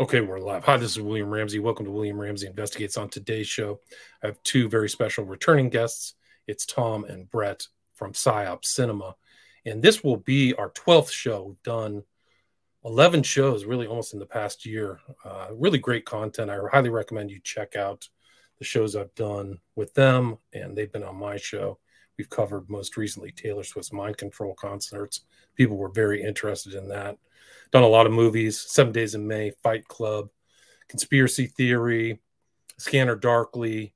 Okay, we're live. Hi, this is William Ramsey. Welcome to William Ramsey Investigates. On today's show, I have two very special returning guests. It's Tom and Brett from PSYOP Cinema. And this will be our 12th show. We've done 11 shows really almost in the past year. Uh, really great content. I highly recommend you check out the shows I've done with them, and they've been on my show. We've covered most recently Taylor Swift's Mind Control concerts. People were very interested in that. Done a lot of movies Seven Days in May, Fight Club, Conspiracy Theory, Scanner Darkly,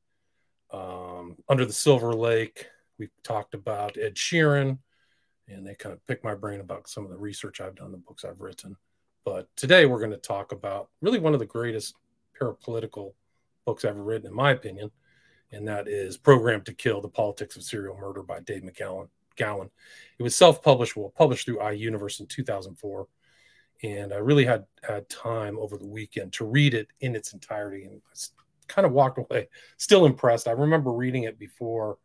um, Under the Silver Lake. We've talked about Ed Sheeran, and they kind of pick my brain about some of the research I've done, the books I've written. But today we're going to talk about really one of the greatest parapolitical books ever written, in my opinion, and that is Programmed to Kill The Politics of Serial Murder by Dave McGowan. Gowan. It was self published, well, published through iUniverse in 2004. And I really had had time over the weekend to read it in its entirety and I kind of walked away still impressed. I remember reading it before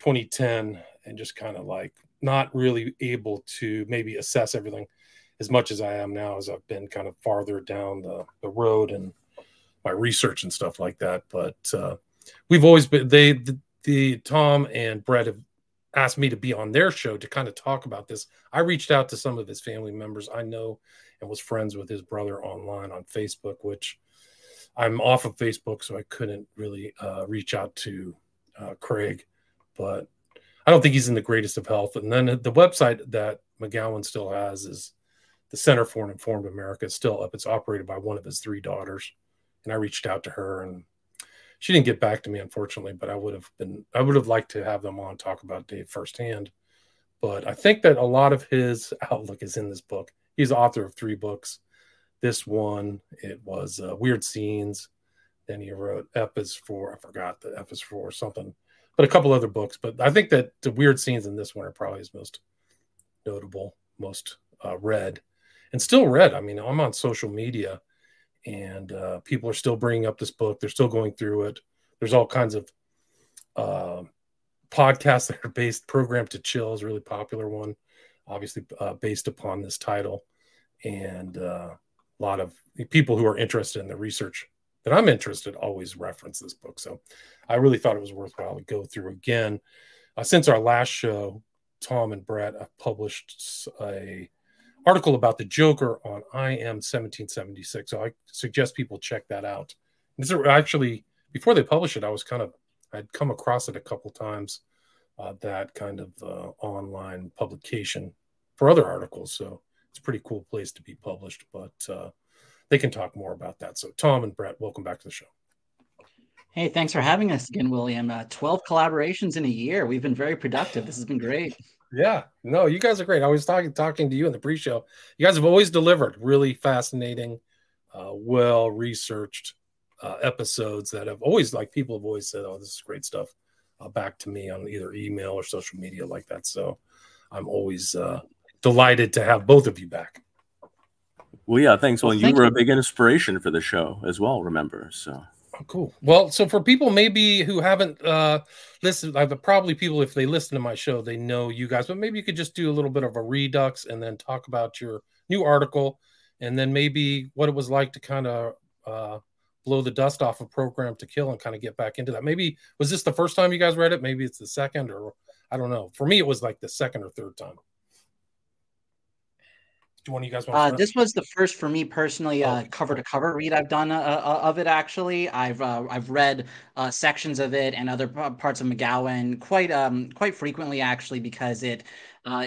2010 and just kind of like not really able to maybe assess everything as much as I am now as I've been kind of farther down the, the road and my research and stuff like that. But uh, we've always been they the, the Tom and Brett have asked me to be on their show to kind of talk about this. I reached out to some of his family members I know and was friends with his brother online on Facebook, which I'm off of Facebook, so I couldn't really uh, reach out to uh, Craig, but I don't think he's in the greatest of health. And then the website that McGowan still has is the Center for an Informed America. Still up. It's operated by one of his three daughters. And I reached out to her and she didn't get back to me, unfortunately, but I would have been, I would have liked to have them on talk about Dave firsthand. But I think that a lot of his outlook is in this book. He's author of three books. This one, it was uh, Weird Scenes. Then he wrote F is for, I forgot the F is for something but a couple other books. But I think that the weird scenes in this one are probably his most notable, most uh, read, and still read. I mean, I'm on social media, and uh, people are still bringing up this book. They're still going through it. There's all kinds of uh, podcasts that are based. Programmed to Chill is a really popular one, obviously uh, based upon this title, and uh, a lot of people who are interested in the research that I'm interested always reference this book. So I really thought it was worthwhile to go through again. Uh, since our last show, Tom and Brett have published a article about the Joker on I Am 1776. So I suggest people check that out. This is actually before they publish it, I was kind of I'd come across it a couple times. Uh, that kind of uh, online publication for other articles. So it's a pretty cool place to be published. But uh, they can talk more about that. So, Tom and Brett, welcome back to the show. Hey, thanks for having us again, William. Uh, 12 collaborations in a year. We've been very productive. This has been great. Yeah, no, you guys are great. I was talking talking to you in the pre-show. You guys have always delivered really fascinating, uh, well researched uh, episodes that have always like people have always said, "Oh, this is great stuff." Uh, back to me on either email or social media like that. So I'm always uh, delighted to have both of you back. Well, yeah, thanks. Well, well you were you. a big inspiration for the show as well. Remember, so cool. Well, so for people maybe who haven't uh listened, I've probably people if they listen to my show, they know you guys. But maybe you could just do a little bit of a redux and then talk about your new article, and then maybe what it was like to kind of uh, blow the dust off of program to Kill and kind of get back into that. Maybe was this the first time you guys read it? Maybe it's the second, or I don't know. For me, it was like the second or third time. Do one of you guys want? Uh, this was the first for me personally, uh, cover to cover read I've done uh, uh, of it. Actually, I've uh, I've read uh, sections of it and other parts of McGowan quite um quite frequently actually because it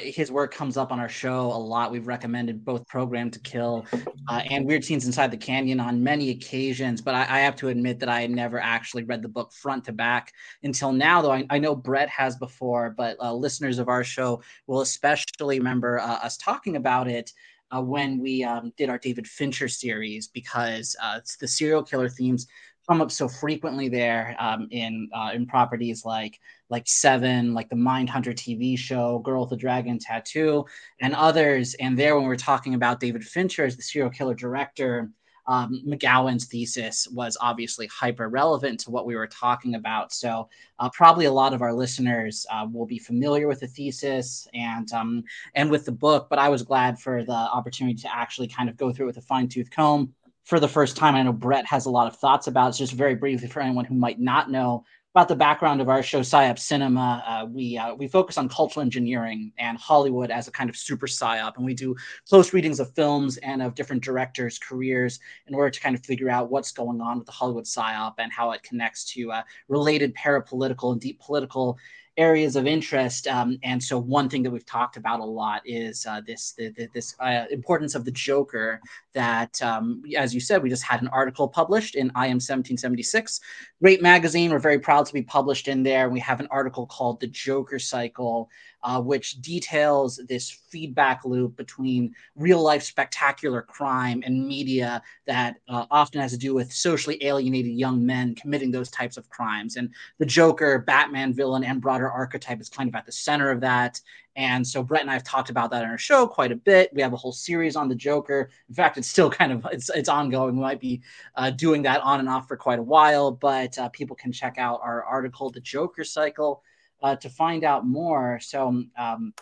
his work comes up on our show a lot. We've recommended both Programmed to Kill and Weird Scenes Inside the Canyon on many occasions, but I, I, have to admit that I had never actually read the book front to back until now. Though I, I know Brett has before, but listeners of our show will especially remember us talking about it uh, when we um, did our David Fincher series because uh, the serial killer themes come up so frequently there um, in uh, in properties like like Seven, like the Mindhunter TV show, Girl with the Dragon Tattoo, and others. And there, when we we're talking about David Fincher as the serial killer director, um, McGowan's thesis was obviously hyper relevant to what we were talking about. So, uh, probably a lot of our listeners uh, will be familiar with the thesis and um, and with the book. But I was glad for the opportunity to actually kind of go through it with a fine tooth comb for the first time. I know Brett has a lot of thoughts about it. Just very briefly for anyone who might not know about the background of our show, PSYOP Cinema. Uh, we uh, we focus on cultural engineering and Hollywood as a kind of super PSYOP, and we do close readings of films and of different directors' careers in order to kind of figure out what's going on with the Hollywood PSYOP and how it connects to uh, related parapolitical and deep political areas of interest. Um, and so, one thing that we've talked about a lot is uh, this the, the, this uh, importance of the Joker. That, um, as you said, we just had an article published in I Am 1776, great magazine. We're very proud to be published in there. We have an article called "The Joker Cycle." Uh, which details this feedback loop between real life spectacular crime and media that uh, often has to do with socially alienated young men committing those types of crimes. And the Joker, Batman villain, and broader archetype is kind of at the center of that. And so Brett and I have talked about that on our show quite a bit. We have a whole series on the Joker. In fact, it's still kind of it's it's ongoing. We might be uh, doing that on and off for quite a while, but uh, people can check out our article, "The Joker Cycle," uh, to find out more. So um,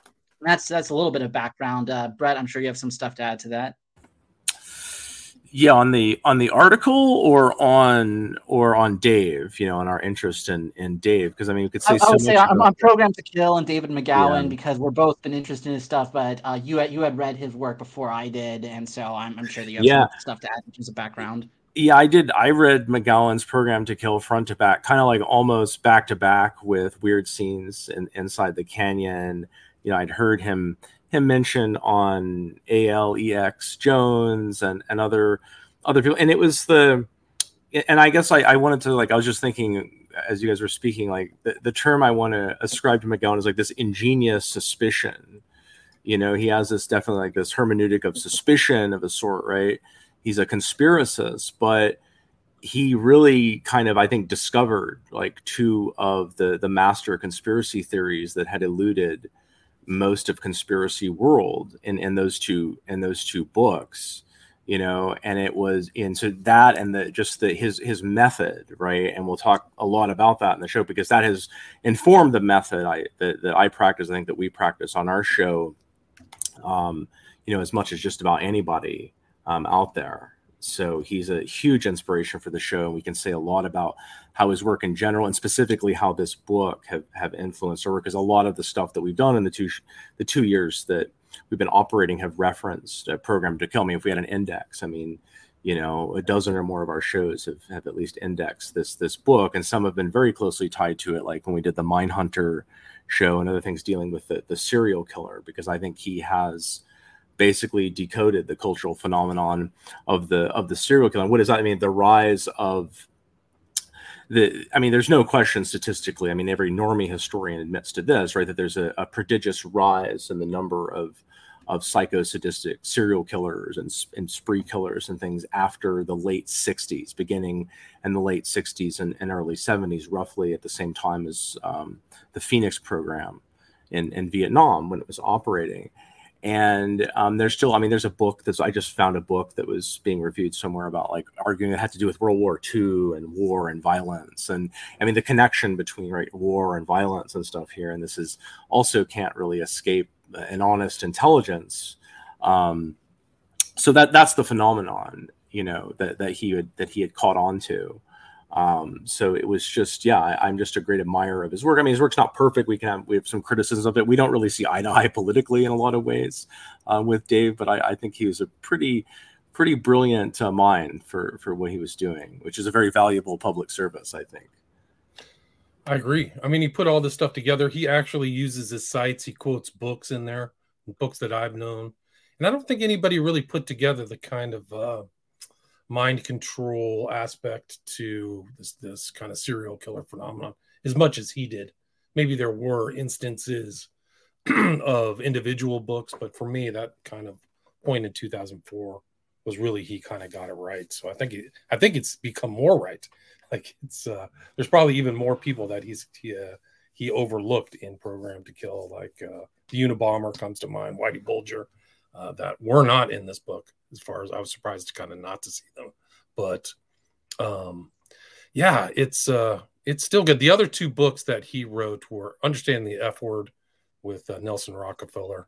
that's that's a little bit of background. Uh, Brett, I'm sure you have some stuff to add to that. Yeah, on the on the article or on or on Dave, you know, on our interest in in Dave, because I mean, you could say. I, so I would say I'm on Program to Kill and David McGowan yeah. because we're both been interested in his stuff. But uh, you had you had read his work before I did, and so I'm, I'm sure that you have yeah. stuff to add in terms of background yeah, I did. I read McGowan's program to kill front to back, kind of like almost back to back with weird scenes in, inside the canyon. You know, I'd heard him him mention on ALEX Jones and and other other people, and it was the. And I guess I, I wanted to like I was just thinking as you guys were speaking, like the, the term I want to ascribe to McGowan is like this ingenious suspicion. You know, he has this definitely like this hermeneutic of suspicion of a sort, right? He's a conspiracist, but he really kind of, I think, discovered like two of the the master conspiracy theories that had eluded most of conspiracy world in in those two in those two books you know? And it was and so that and the just the his his method right? And we'll talk a lot about that in the show because that has informed the method i that, that i practice i think that we practice on our show um you know as much as just about anybody um, out there. So he's a huge inspiration for the show, and we can say a lot about how his work in general, and specifically how this book have, have influenced our work. Because a lot of the stuff that we've done in the two the two years that we've been operating have referenced a program to kill me. If we had an index, I mean, you know, a dozen or more of our shows have, have at least indexed this this book, and some have been very closely tied to it, like when we did the Mindhunter show and other things dealing with the the serial killer, because I think he has basically decoded the cultural phenomenon of the of the serial killer. what does that mean? The rise of the I mean, there's no question statistically. I mean, every normie historian admits to this, right? That there's a, a prodigious rise in the number of of psychosadistic serial killers and, and spree killers and things after the late 60s, beginning in the late 60s and, and early 70s, roughly at the same time as um, the Phoenix program in, in Vietnam when it was operating and um, there's still i mean there's a book that's i just found a book that was being reviewed somewhere about like arguing it had to do with world war ii and war and violence. And i mean the connection between right war and violence and stuff here and this is also can't really escape an honest intelligence um, so that that's the phenomenon you know that, that he that he had caught on to um, so it was just, yeah, I, am just a great admirer of his work. I mean, his work's not perfect. We can have, we have some criticisms of it. We don't really see eye to eye politically in a lot of ways uh, with Dave, but I, I, think he was a pretty, pretty brilliant uh, mind for for what he was doing, which is a very valuable public service, I think. I agree. I mean, he put all this stuff together. He actually uses his sites. He quotes books in there, books that I've known, and I don't think anybody really put together the kind of uh, mind control aspect to this this kind of serial killer phenomenon as much as he did. Maybe there were instances of individual books, but for me, that kind of point in 2004 was really he kind of got it right. So I think I think it's become more right. Like it's uh, there's probably even more people that he's he, uh, he overlooked in Program to Kill, like uh, the Unabomber comes to mind, Whitey Bulger, uh, that were not in this book as far as I was surprised to kind of not to see them. But um, yeah, it's uh, it's still good. The other two books that he wrote were Understanding the F Word with uh, Nelson Rockefeller,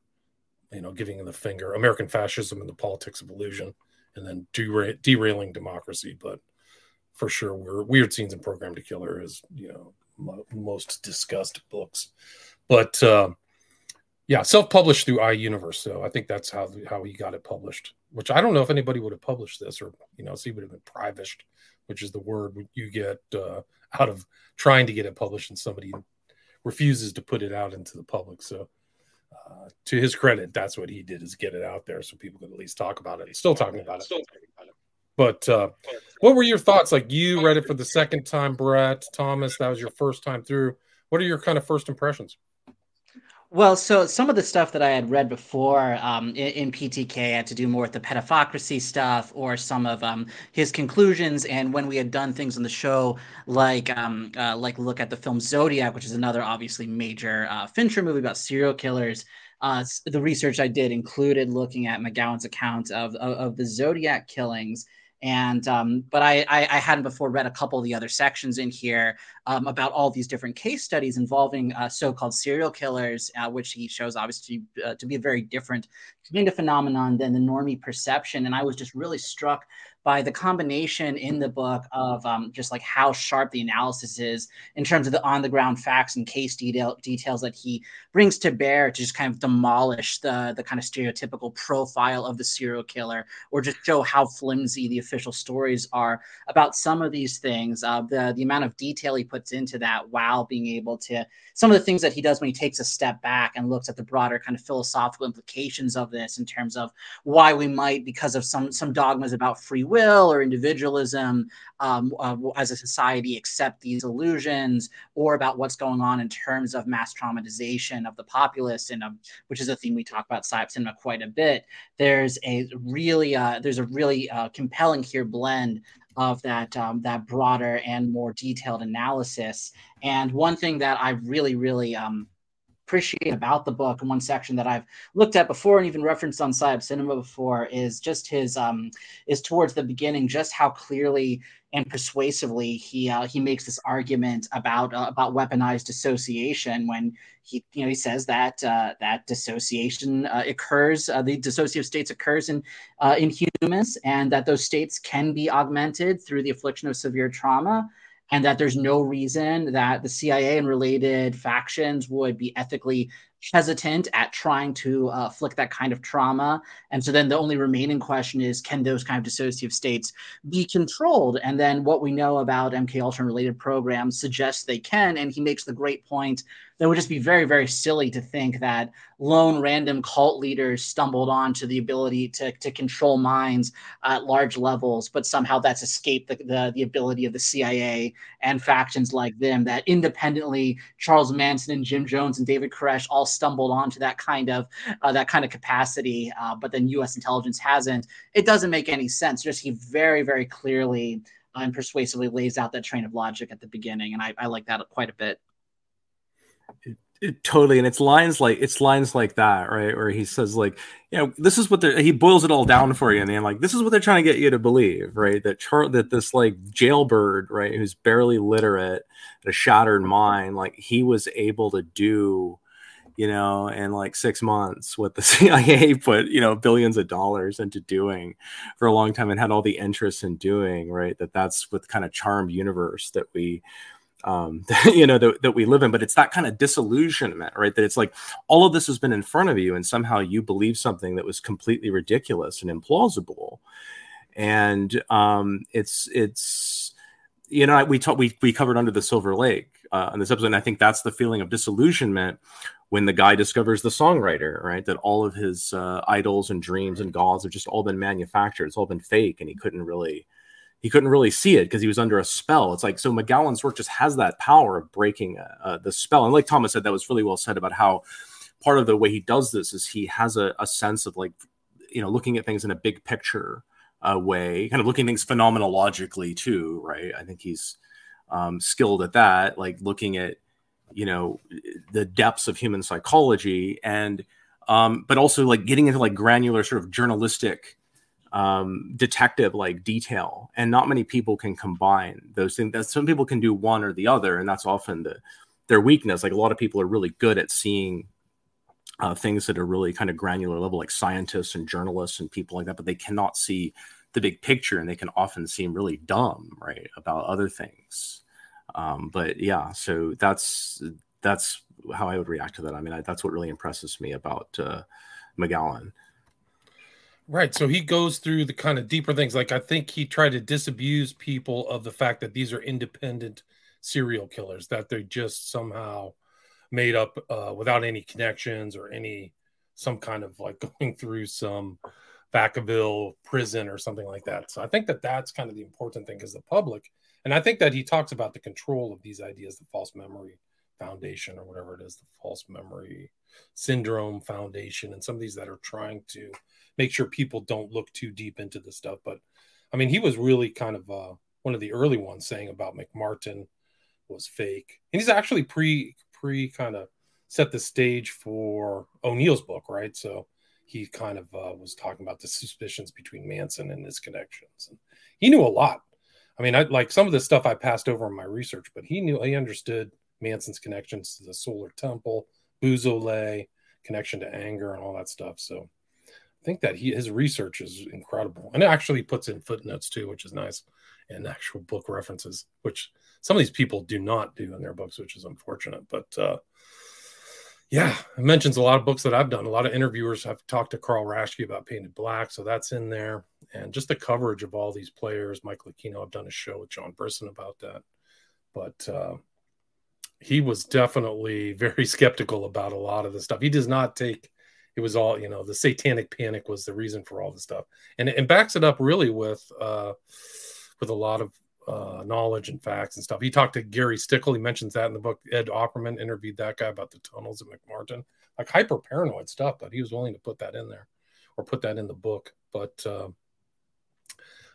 you know, giving him the finger, American Fascism and the Politics of Illusion, and then dera- derailing democracy. But for sure, we're weird scenes in Program to Killer is you know mo- most discussed books. But uh, yeah, self-published through iUniverse. So I think that's how how he got it published. Which I don't know if anybody would have published this, or you know, see would have been privished, which is the word you get uh, out of trying to get it published, and somebody refuses to put it out into the public. So uh, to his credit, that's what he did is get it out there so people could at least talk about it. Still talking about it. Still talking about it. But uh, what were your thoughts? Like you read it for the second time, Brett Thomas. That was your first time through. What are your kind of first impressions? Well, so some of the stuff that I had read before um, in, in, PTK had to do more with the pedophocracy stuff or some of um, his conclusions. And when we had done things on the show, like um, uh, like look at the film Zodiac, which is another obviously major uh, Fincher movie about serial killers. Uh, the research I did included looking at McGowan's account of, of, of the Zodiac killings and um, but I, I, I hadn't before read a couple of the other sections in here um, about all these different case studies involving uh, so-called serial killers, uh, which he shows obviously uh, to be a very different kind of phenomenon than the normie perception. And I was just really struck by the combination in the book of um, just like how sharp the analysis is in terms of the on the ground facts and case detail details that he brings to bear to just kind of demolish the the kind of stereotypical profile of the serial killer or just show how flimsy the official stories are about some of these things. Uh, the the amount of detail he puts into that while being able to some of the things that he does when he takes a step back and looks at the broader kind of philosophical implications of this in terms of why we might because of some some dogmas about free will or individualism um, uh, as a society accept these illusions or about what's going on in terms of mass traumatization of the populace and um, which is a theme we talk about psyop cinema quite a bit there's a really uh, there's a really uh, compelling here blend of that um, that broader and more detailed analysis. And one thing that i really really um, appreciate about the book. And one section that I've looked at before and even referenced on Psyop Cinema before is just his um is towards the beginning just how clearly and persuasively he uh, he makes this argument about uh, about weaponized dissociation when he you know he says that uh, that dissociation uh, occurs uh, the dissociative states occurs in uh, in humans and that those states can be augmented through the affliction of severe trauma and that there's no reason that the CIA and related factions would be ethically hesitant at trying to uh, flick that kind of trauma. And so then the only remaining question is can those kind of dissociative states be controlled? And then what we know about MK Ultra and related programs suggests they can. And he makes the great point that would just be very, very silly to think that lone random cult leaders stumbled onto the ability to, to control minds at large levels, but somehow that's escaped the, the, the ability of the CIA and factions like them that independently Charles Manson and Jim Jones and David Koresh all stumbled onto that kind of uh, that kind of capacity, uh, but then U.S. intelligence hasn't. It doesn't make any sense. Just he very, very clearly and persuasively lays out that train of logic at the beginning, and I, I like that quite a bit. It, totally, and it's lines like it's lines like that, right? Where he says like, you know, this is what they're he boils it all down for you, and then like this is what they're trying to get you to believe, right? That chart that this like jailbird, right, who's barely literate, a shattered mind, like he was able to do you know, in like six months, what the CIA put, you know, billions of dollars into doing for a long time and had all the interest in doing, right? That that's what kind of charmed universe that we um, you know, that, that we live in. But it's that kind of disillusionment, right? That it's like all of this has been in front of you, and somehow you believe something that was completely ridiculous and implausible. And um, it's it's you know we talked we we covered under the Silver Lake uh, on this episode, and I think that's the feeling of disillusionment when the guy discovers the songwriter, right? That all of his uh, idols and dreams and gods have just all been manufactured. It's all been fake, and he couldn't really he couldn't really see it because he was under a spell. It's like so McGowan's work just has that power of breaking uh, uh, the spell. And like Thomas said, that was really well said about how part of the way he does this is he has a, a sense of like you know looking at things in a big picture uh, way, kind of looking things phenomenologically too, right? I think he's um, skilled at that, like looking at you know the depths of human psychology and um, but also like getting into like granular sort of journalistic um, detective like detail and not many people can combine those things. That some people can do one or the other and that's often the their weakness. Like a lot of people are really good at seeing uh, things that are really kind of granular level like scientists and journalists and people like that but they cannot see the big picture and they can often seem really dumb right about other things. Um, but yeah so that's that's how i would react to that. I mean I, that's what really impresses me about uh, mcgowan right so he goes through the kind of deeper things like i think he tried to disabuse people of the fact that these are independent serial killers that they're just somehow made up uh, without any connections or any some kind of like going through some Vacaville prison or something like that. So I think that that's kind of the important thing as the public. And I think that he talks about the control of these ideas, the false memory foundation or whatever it is, the false memory syndrome foundation, and some of these that are trying to make sure people don't look too deep into the stuff. But I mean, he was really kind of uh, one of the early ones saying about McMartin was fake. And he's actually pre pre kind of set the stage for O'Neill's book, right? So he kind of uh, was talking about the suspicions between Manson and his connections. And he knew a lot. I mean, I like some of the stuff I passed over in my research, but he knew he understood Manson's connections to the Solar Temple, Beausoleil, connection to anger, and all that stuff. So think that he his research is incredible, and it actually puts in footnotes too, which is nice, and actual book references, which some of these people do not do in their books, which is unfortunate. But uh, yeah, it mentions a lot of books that I've done. A lot of interviewers have talked to Carl Raschke about Painted Black, so that's in there. And just the coverage of all these players. Michael Aquino, I've done a show with John Brisson about that. But uh, he was definitely very skeptical about a lot of the stuff. He does not take it was all you know the satanic panic was the reason for all the stuff and it backs it up really with uh with a lot of uh, knowledge and facts and stuff. He talked to Gary Stickel. He mentions that in the book. Ed Opperman interviewed that guy about the tunnels at McMartin, like hyper paranoid stuff, but he was willing to put that in there or put that in the book. But uh,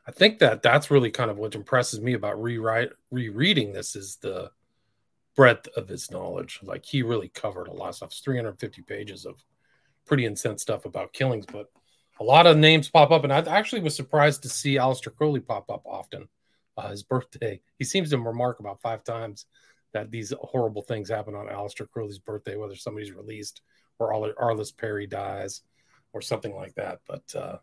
I think that that's really kind of what impresses me about rewrite rereading this is the breadth of his knowledge. Like he really covered a lot of stuff. It's 350 pages of pretty intense stuff about killings, but a lot of names pop up, and I actually was surprised to see Aleister Crowley pop up often uh, his birthday. He seems to remark about five times that these horrible things happen on Aleister Crowley's birthday, whether somebody's released or Arliss Perry dies or something like that. But uh,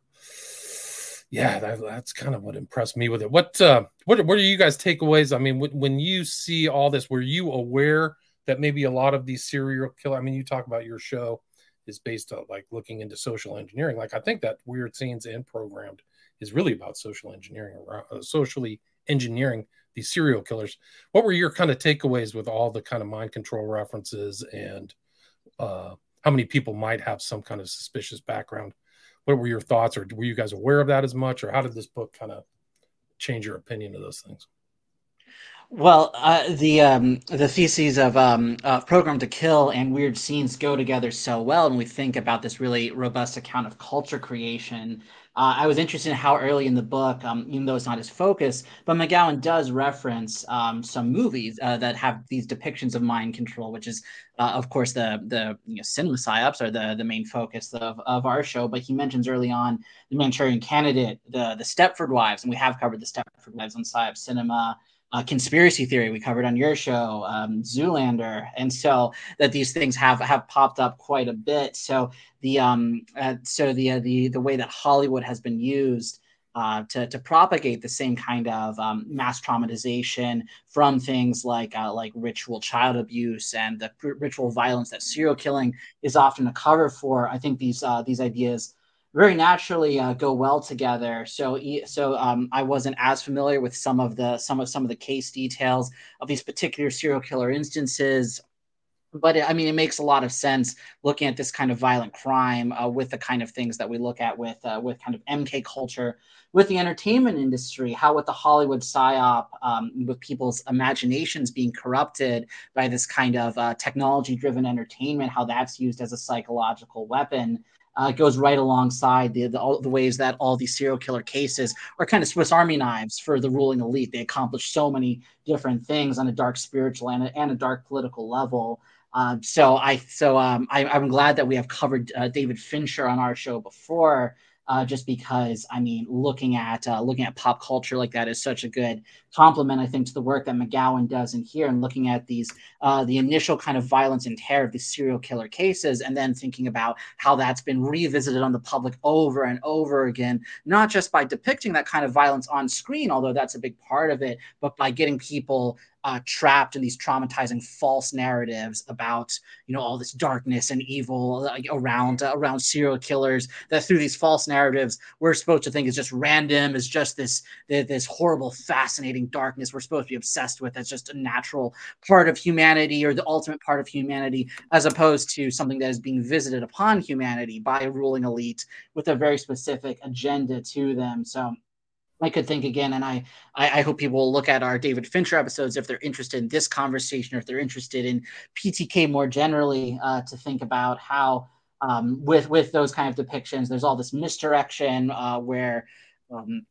yeah, that, that's kind of what impressed me with it. What uh, what what are you guys takeaways? I mean, when, when you see all this, were you aware that maybe a lot of these serial killer? I mean, you talk about your show is based on like looking into social engineering. Like I think that Weird Scenes and Programmed is really about social engineering, uh, socially engineering these serial killers. What were your kind of takeaways with all the kind of mind control references and uh, how many people might have some kind of suspicious background? What were your thoughts, or were you guys aware of that as much, or how did this book kind of change your opinion of those things? Well, uh, the um, the theses of um, uh, Programmed to Kill and Weird Scenes go together so well, and we think about this really robust account of culture creation uh, I was interested in how early in the book, um, even though it's not his focus, but McGowan does reference um, some movies uh, that have these depictions of mind control, which is, uh, of course, the the you know, cinema psyops are the the main focus of, of our show. But he mentions early on the Manchurian Candidate, the the Stepford Wives, and we have covered the Stepford Wives on psyop cinema uh, conspiracy theory we covered on your show, um, Zoolander, and so that these things have have popped up quite a bit. So the um, uh, so the uh, the the way that Hollywood has been used. Uh, to, to propagate the same kind of um, mass traumatization from things like uh, like ritual child abuse and the ritual violence that serial killing is often a cover for. I think these uh, these ideas very naturally uh, go well together. So, so um, I wasn't as familiar with some of the some of some of the case details of these particular serial killer instances. But it, I mean, it makes a lot of sense looking at this kind of violent crime uh, with the kind of things that we look at with uh, with kind of MK culture, with the entertainment industry, how with the Hollywood psyop, um, with people's imaginations being corrupted by this kind of uh, technology-driven entertainment, how that's used as a psychological weapon uh, goes right alongside the, the, all, the ways that all these serial killer cases are kind of Swiss Army knives for the ruling elite. They accomplish so many different things on a dark spiritual and a, and a dark political level. Um, so I so um, I, am glad that we have covered uh, David Fincher on our show before. Uh, just because I mean, looking at uh, looking at pop culture like that is such a good complement, I think, to the work that McGowan does in here, and looking at these uh, the initial kind of violence and terror of these serial killer cases, and then thinking about how that's been revisited on the public over and over again, not just by depicting that kind of violence on screen, although that's a big part of it, but by getting people uh, trapped in these traumatizing false narratives about you know all this darkness and evil around uh, around serial killers that through these false narratives we're supposed to think is just random is just this this horrible fascinating darkness we're supposed to be obsessed with as just a natural part of humanity or the ultimate part of humanity as opposed to something that is being visited upon humanity by a ruling elite with a very specific agenda to them. So I could think again, and I, I, I hope people will look at our David Fincher episodes if they're interested in this conversation or if they're interested in PTK more generally uh, to think about how um, with with those kind of depictions, there's all this misdirection uh, where um,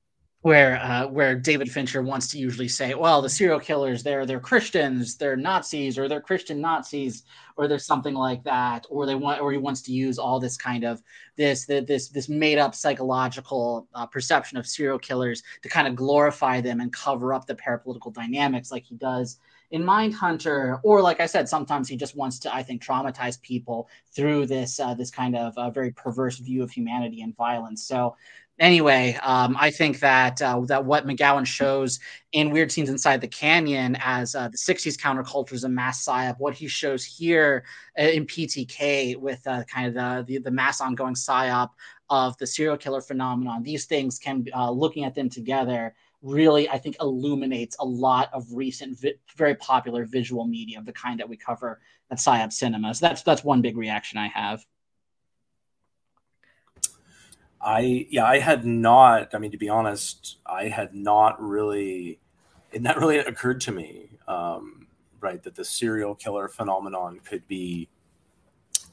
where uh, where David Fincher wants to usually say, well, the serial killers, they're they're Christians, they're Nazis, or they're Christian Nazis, or there's something like that, or they want, or he wants to use all this kind of this this this made up psychological uh, perception of serial killers to kind of glorify them and cover up the parapolitical dynamics, like he does in Mindhunter, or like I said, sometimes he just wants to, I think, traumatize people through this uh, this kind of uh, very perverse view of humanity and violence. So anyway, um, I think that uh, that what McGowan shows in Weird Scenes Inside the Canyon as uh, the '60s countercultures and mass psyop, what he shows here uh, in PTK with uh, kind of the, the, the mass ongoing psyop of the serial killer phenomenon. These things can, uh, looking at them together, really I think illuminates a lot of recent, vi- very popular visual media of the kind that we cover at Psyop Cinema. So that's that's one big reaction I have. I yeah, I had not. I mean, to be honest, I had not really. It not really occurred to me, um, right, that the serial killer phenomenon could be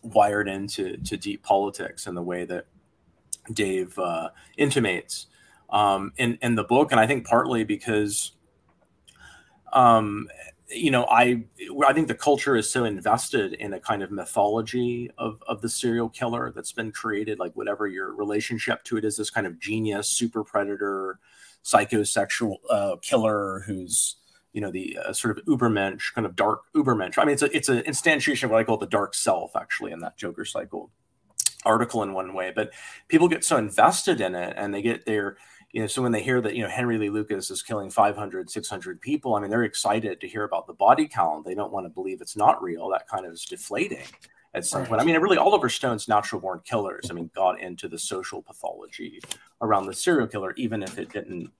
wired into to deep politics in the way that Dave uh, intimates um, in in the book, and I think partly because um, you know, I I think the culture is so invested in a kind of mythology of of the serial killer that's been created, like whatever your relationship to it is, this kind of genius, super predator, psychosexual uh, killer who's you know the uh, sort of ubermensch, kind of dark ubermensch. I mean, it's a it's an instantiation of what I call the dark self, actually, in that Joker cycle article in one way. But people get so invested in it, and they get their you know, so when they hear that, you know, Henry Lee Lucas is killing 500, 600 people, I mean, they're excited to hear about the body count. They don't want to believe it's not real. That kind of is deflating at some point. I mean, really, Oliver Stone's natural born killers, I mean, got into the social pathology around the serial killer, even if it didn't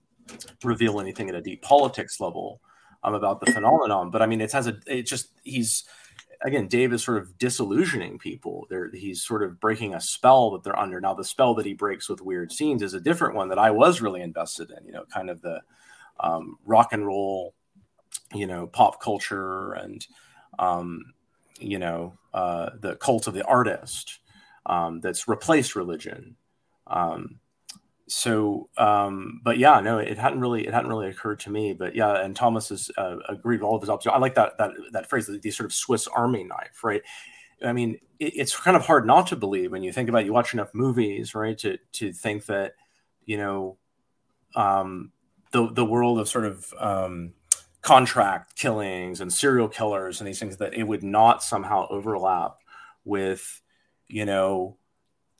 reveal anything at a deep politics level um, about the phenomenon. But I mean, it has a, it just, he's, again, Dave is sort of disillusioning people. There, he's sort of breaking a spell that they're under. Now, the spell that he breaks with weird scenes is a different one that I was really invested in. You know, kind of the um, rock and roll, you know, pop culture, and um, you know, uh, the cult of the artist um, that's replaced religion. Um, so um but yeah no it hadn't really it hadn't really occurred to me but yeah and thomas has uh, agreed with all of his observations i like that that that phrase the, the sort of swiss army knife right? I mean it, it's kind of hard not to believe when you think about it, you watch enough movies right to to think that you know um the the world of sort of um contract killings and serial killers and these things that it would not somehow overlap with you know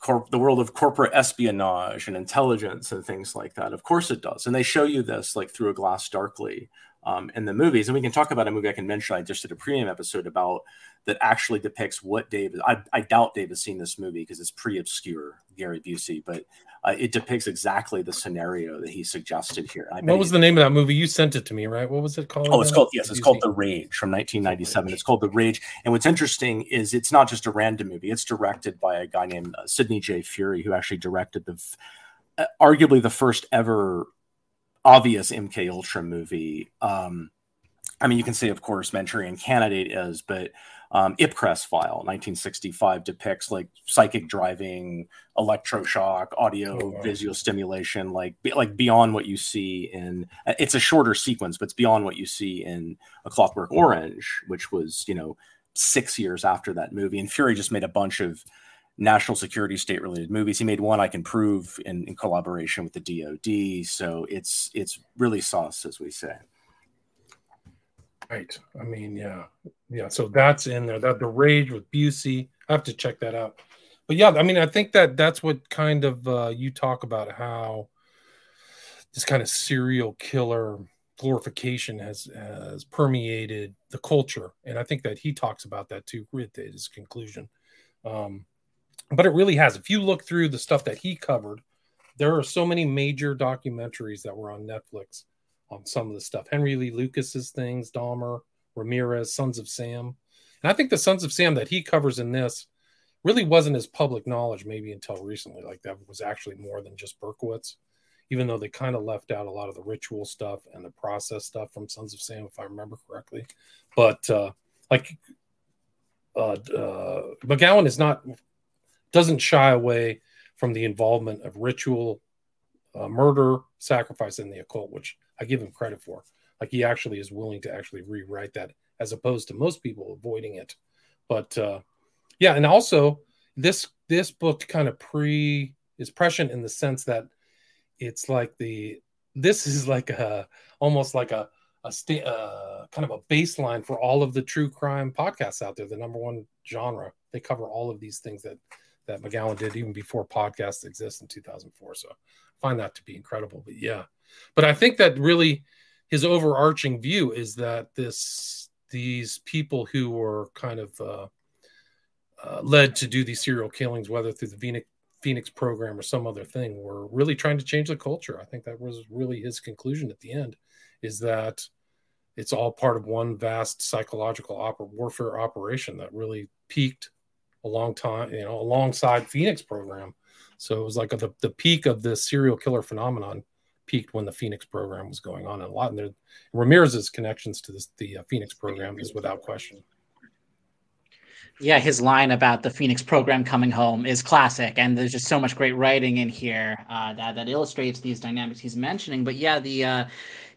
corp- the world of corporate espionage and intelligence and things like that. Of course it does. And they show you this like through a glass darkly um, in the movies. And we can talk about a movie I can mention. I just did a premium episode about that actually depicts what Dave. I, I doubt Dave has seen this movie because it's pretty obscure, Gary Busey, but uh, it depicts exactly the scenario that he suggested here. what was the name of that movie? You sent it to me, right? What was it called? Oh, it's called yes, it's called The Rage from 1997. It's called The Rage, and what's interesting is it's not just a random movie. It's directed by a guy named uh, Sidney J. Furie, who actually directed the uh, arguably the first ever obvious MK Ultra movie. Um, I mean, you can say, of course, Manchurian Candidate is, but um, Ipcress file, 1965, depicts like psychic driving, electroshock, audio, oh, wow. visual stimulation, like like beyond what you see in. It's a shorter sequence, but it's beyond what you see in A Clockwork Orange, which was you know six years after that movie. And Furie just made a bunch of national security state related movies. He made one I can prove in, in collaboration with the DoD. So it's it's really sauce, as we say. Right. I mean, yeah, yeah. So that's in there. That the rage with Busey. I have to check that out. But yeah, I mean, I think that that's what kind of uh, you talk about how this kind of serial killer glorification has has permeated the culture, and I think that he talks about that too with his conclusion. Um, but it really has. If you look through the stuff that he covered, there are so many major documentaries that were on Netflix on some of the stuff. Henry Lee Lucas's things, Dahmer, Ramirez, Sons of Sam. And I think the Sons of Sam that he covers in this really wasn't as public knowledge maybe until recently. Like that was actually more than just Berkowitz, even though they kind of left out a lot of the ritual stuff and the process stuff from Sons of Sam, if I remember correctly. But uh, like uh, uh, McGowan is not doesn't shy away from the involvement of ritual, uh, murder, sacrifice, in the occult, which I give him credit for. Like he actually is willing to actually rewrite that, as opposed to most people avoiding it. But uh, yeah, and also this this book kind of pre is prescient in the sense that it's like the this is like a almost like a a sta- uh, kind of a baseline for all of the true crime podcasts out there. The number one genre they cover all of these things that that McGowan did even before podcasts exist in 2004. So I find that to be incredible. But yeah, but I think that really his overarching view is that this these people who were kind of uh, uh, led to do these serial killings, whether through the Phoenix, Phoenix program or some other thing, were really trying to change the culture. I think that was really his conclusion at the end, is that it's all part of one vast psychological warfare operation that really peaked a long time, you know, alongside Phoenix program. So it was like a, the, the peak of this serial killer phenomenon peaked when the Phoenix program was going on. A lot and there, Ramirez's connections to this, the uh, Phoenix program is without question. Yeah, his line about the Phoenix program coming home is classic, and there's just so much great writing in here uh, that that illustrates these dynamics he's mentioning. But yeah, the uh,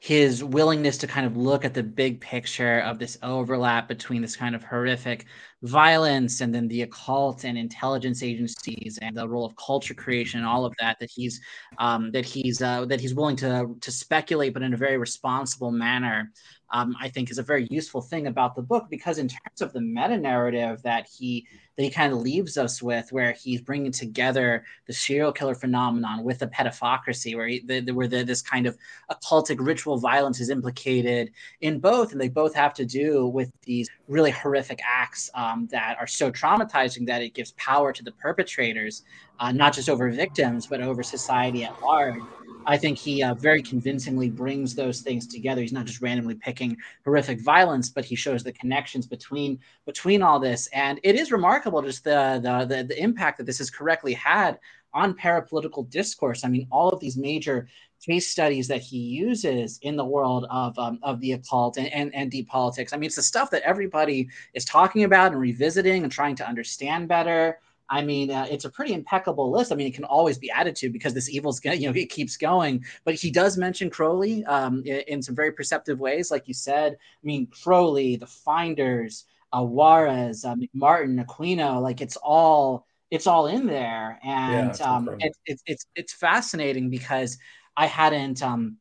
his willingness to kind of look at the big picture of this overlap between this kind of horrific violence and then the occult and intelligence agencies and the role of culture creation and all of that that he's um, that he's uh, that he's willing to to speculate but in a very responsible manner um, I think is a very useful thing about the book because in terms of the meta narrative that he that he kind of leaves us with, where he's bringing together the serial killer phenomenon with the pedophilicity, where he, the, the, where the, this kind of occultic ritual violence is implicated in both, and they both have to do with these really horrific acts um, that are so traumatizing that it gives power to the perpetrators, uh, not just over victims but over society at large. I think he uh, very convincingly brings those things together. He's not just randomly picking horrific violence, but he shows the connections between between all this. And it is remarkable just the the the, the impact that this has correctly had on parapolitical discourse. I mean, all of these major case studies that he uses in the world of um, of the occult and, and, and deep politics. I mean, it's the stuff that everybody is talking about and revisiting and trying to understand better. I mean, uh, it's a pretty impeccable list. I mean, it can always be added to because this evil's going, you know, it keeps going. But he does mention Crowley um, in, in, some very perceptive ways, like you said. I mean, Crowley, the Finders, uh, Juarez, uh, Martin, Aquino, like it's all it's all in there, and yeah, um, it, it, it's it's fascinating because I hadn't um,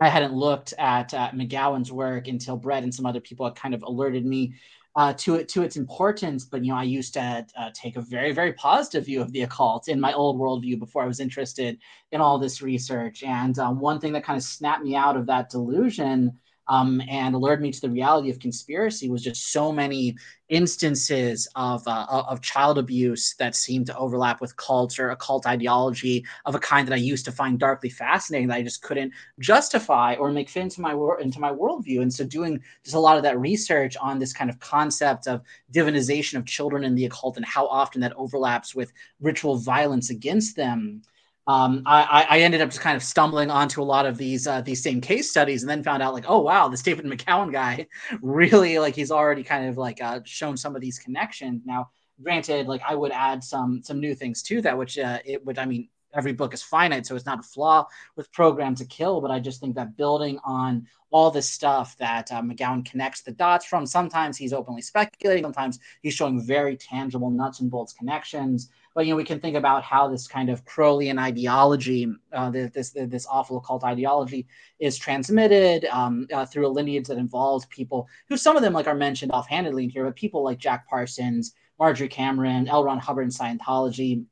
I hadn't looked at uh, McGowan's work until Brett and some other people had kind of alerted me uh, to it to its importance. But you know, I used to uh, take a very very positive view of the occult in my old worldview before I was interested in all this research. And um, one thing that kind of snapped me out of that delusion um, and alerted me to the reality of conspiracy was just so many instances of, uh, of child abuse that seemed to overlap with culture, occult ideology of a kind that I used to find darkly fascinating that I just couldn't justify or make fit into my wor- into my worldview. And so, doing just a lot of that research on this kind of concept of divinization of children in the occult and how often that overlaps with ritual violence against them um, I, I, ended up just kind of stumbling onto a lot of these uh, these same case studies, and then found out like, oh wow, this David McGowan guy really like he's already kind of like uh, shown some of these connections. Now, granted, like I would add some some new things to that, which uh, it would. I mean, every book is finite, so it's not a flaw with Program to Kill, but I just think that building on all this stuff that uh, McGowan connects the dots from, sometimes he's openly speculating, sometimes he's showing very tangible nuts and bolts connections but you know we can think about how this kind of Crowleyan ideology, uh, this this awful occult ideology, is transmitted um, uh, through a lineage that involves people who some of them like are mentioned offhandedly in here, but people like Jack Parsons, Marjorie Cameron, L. Ron Hubbard, and Scientology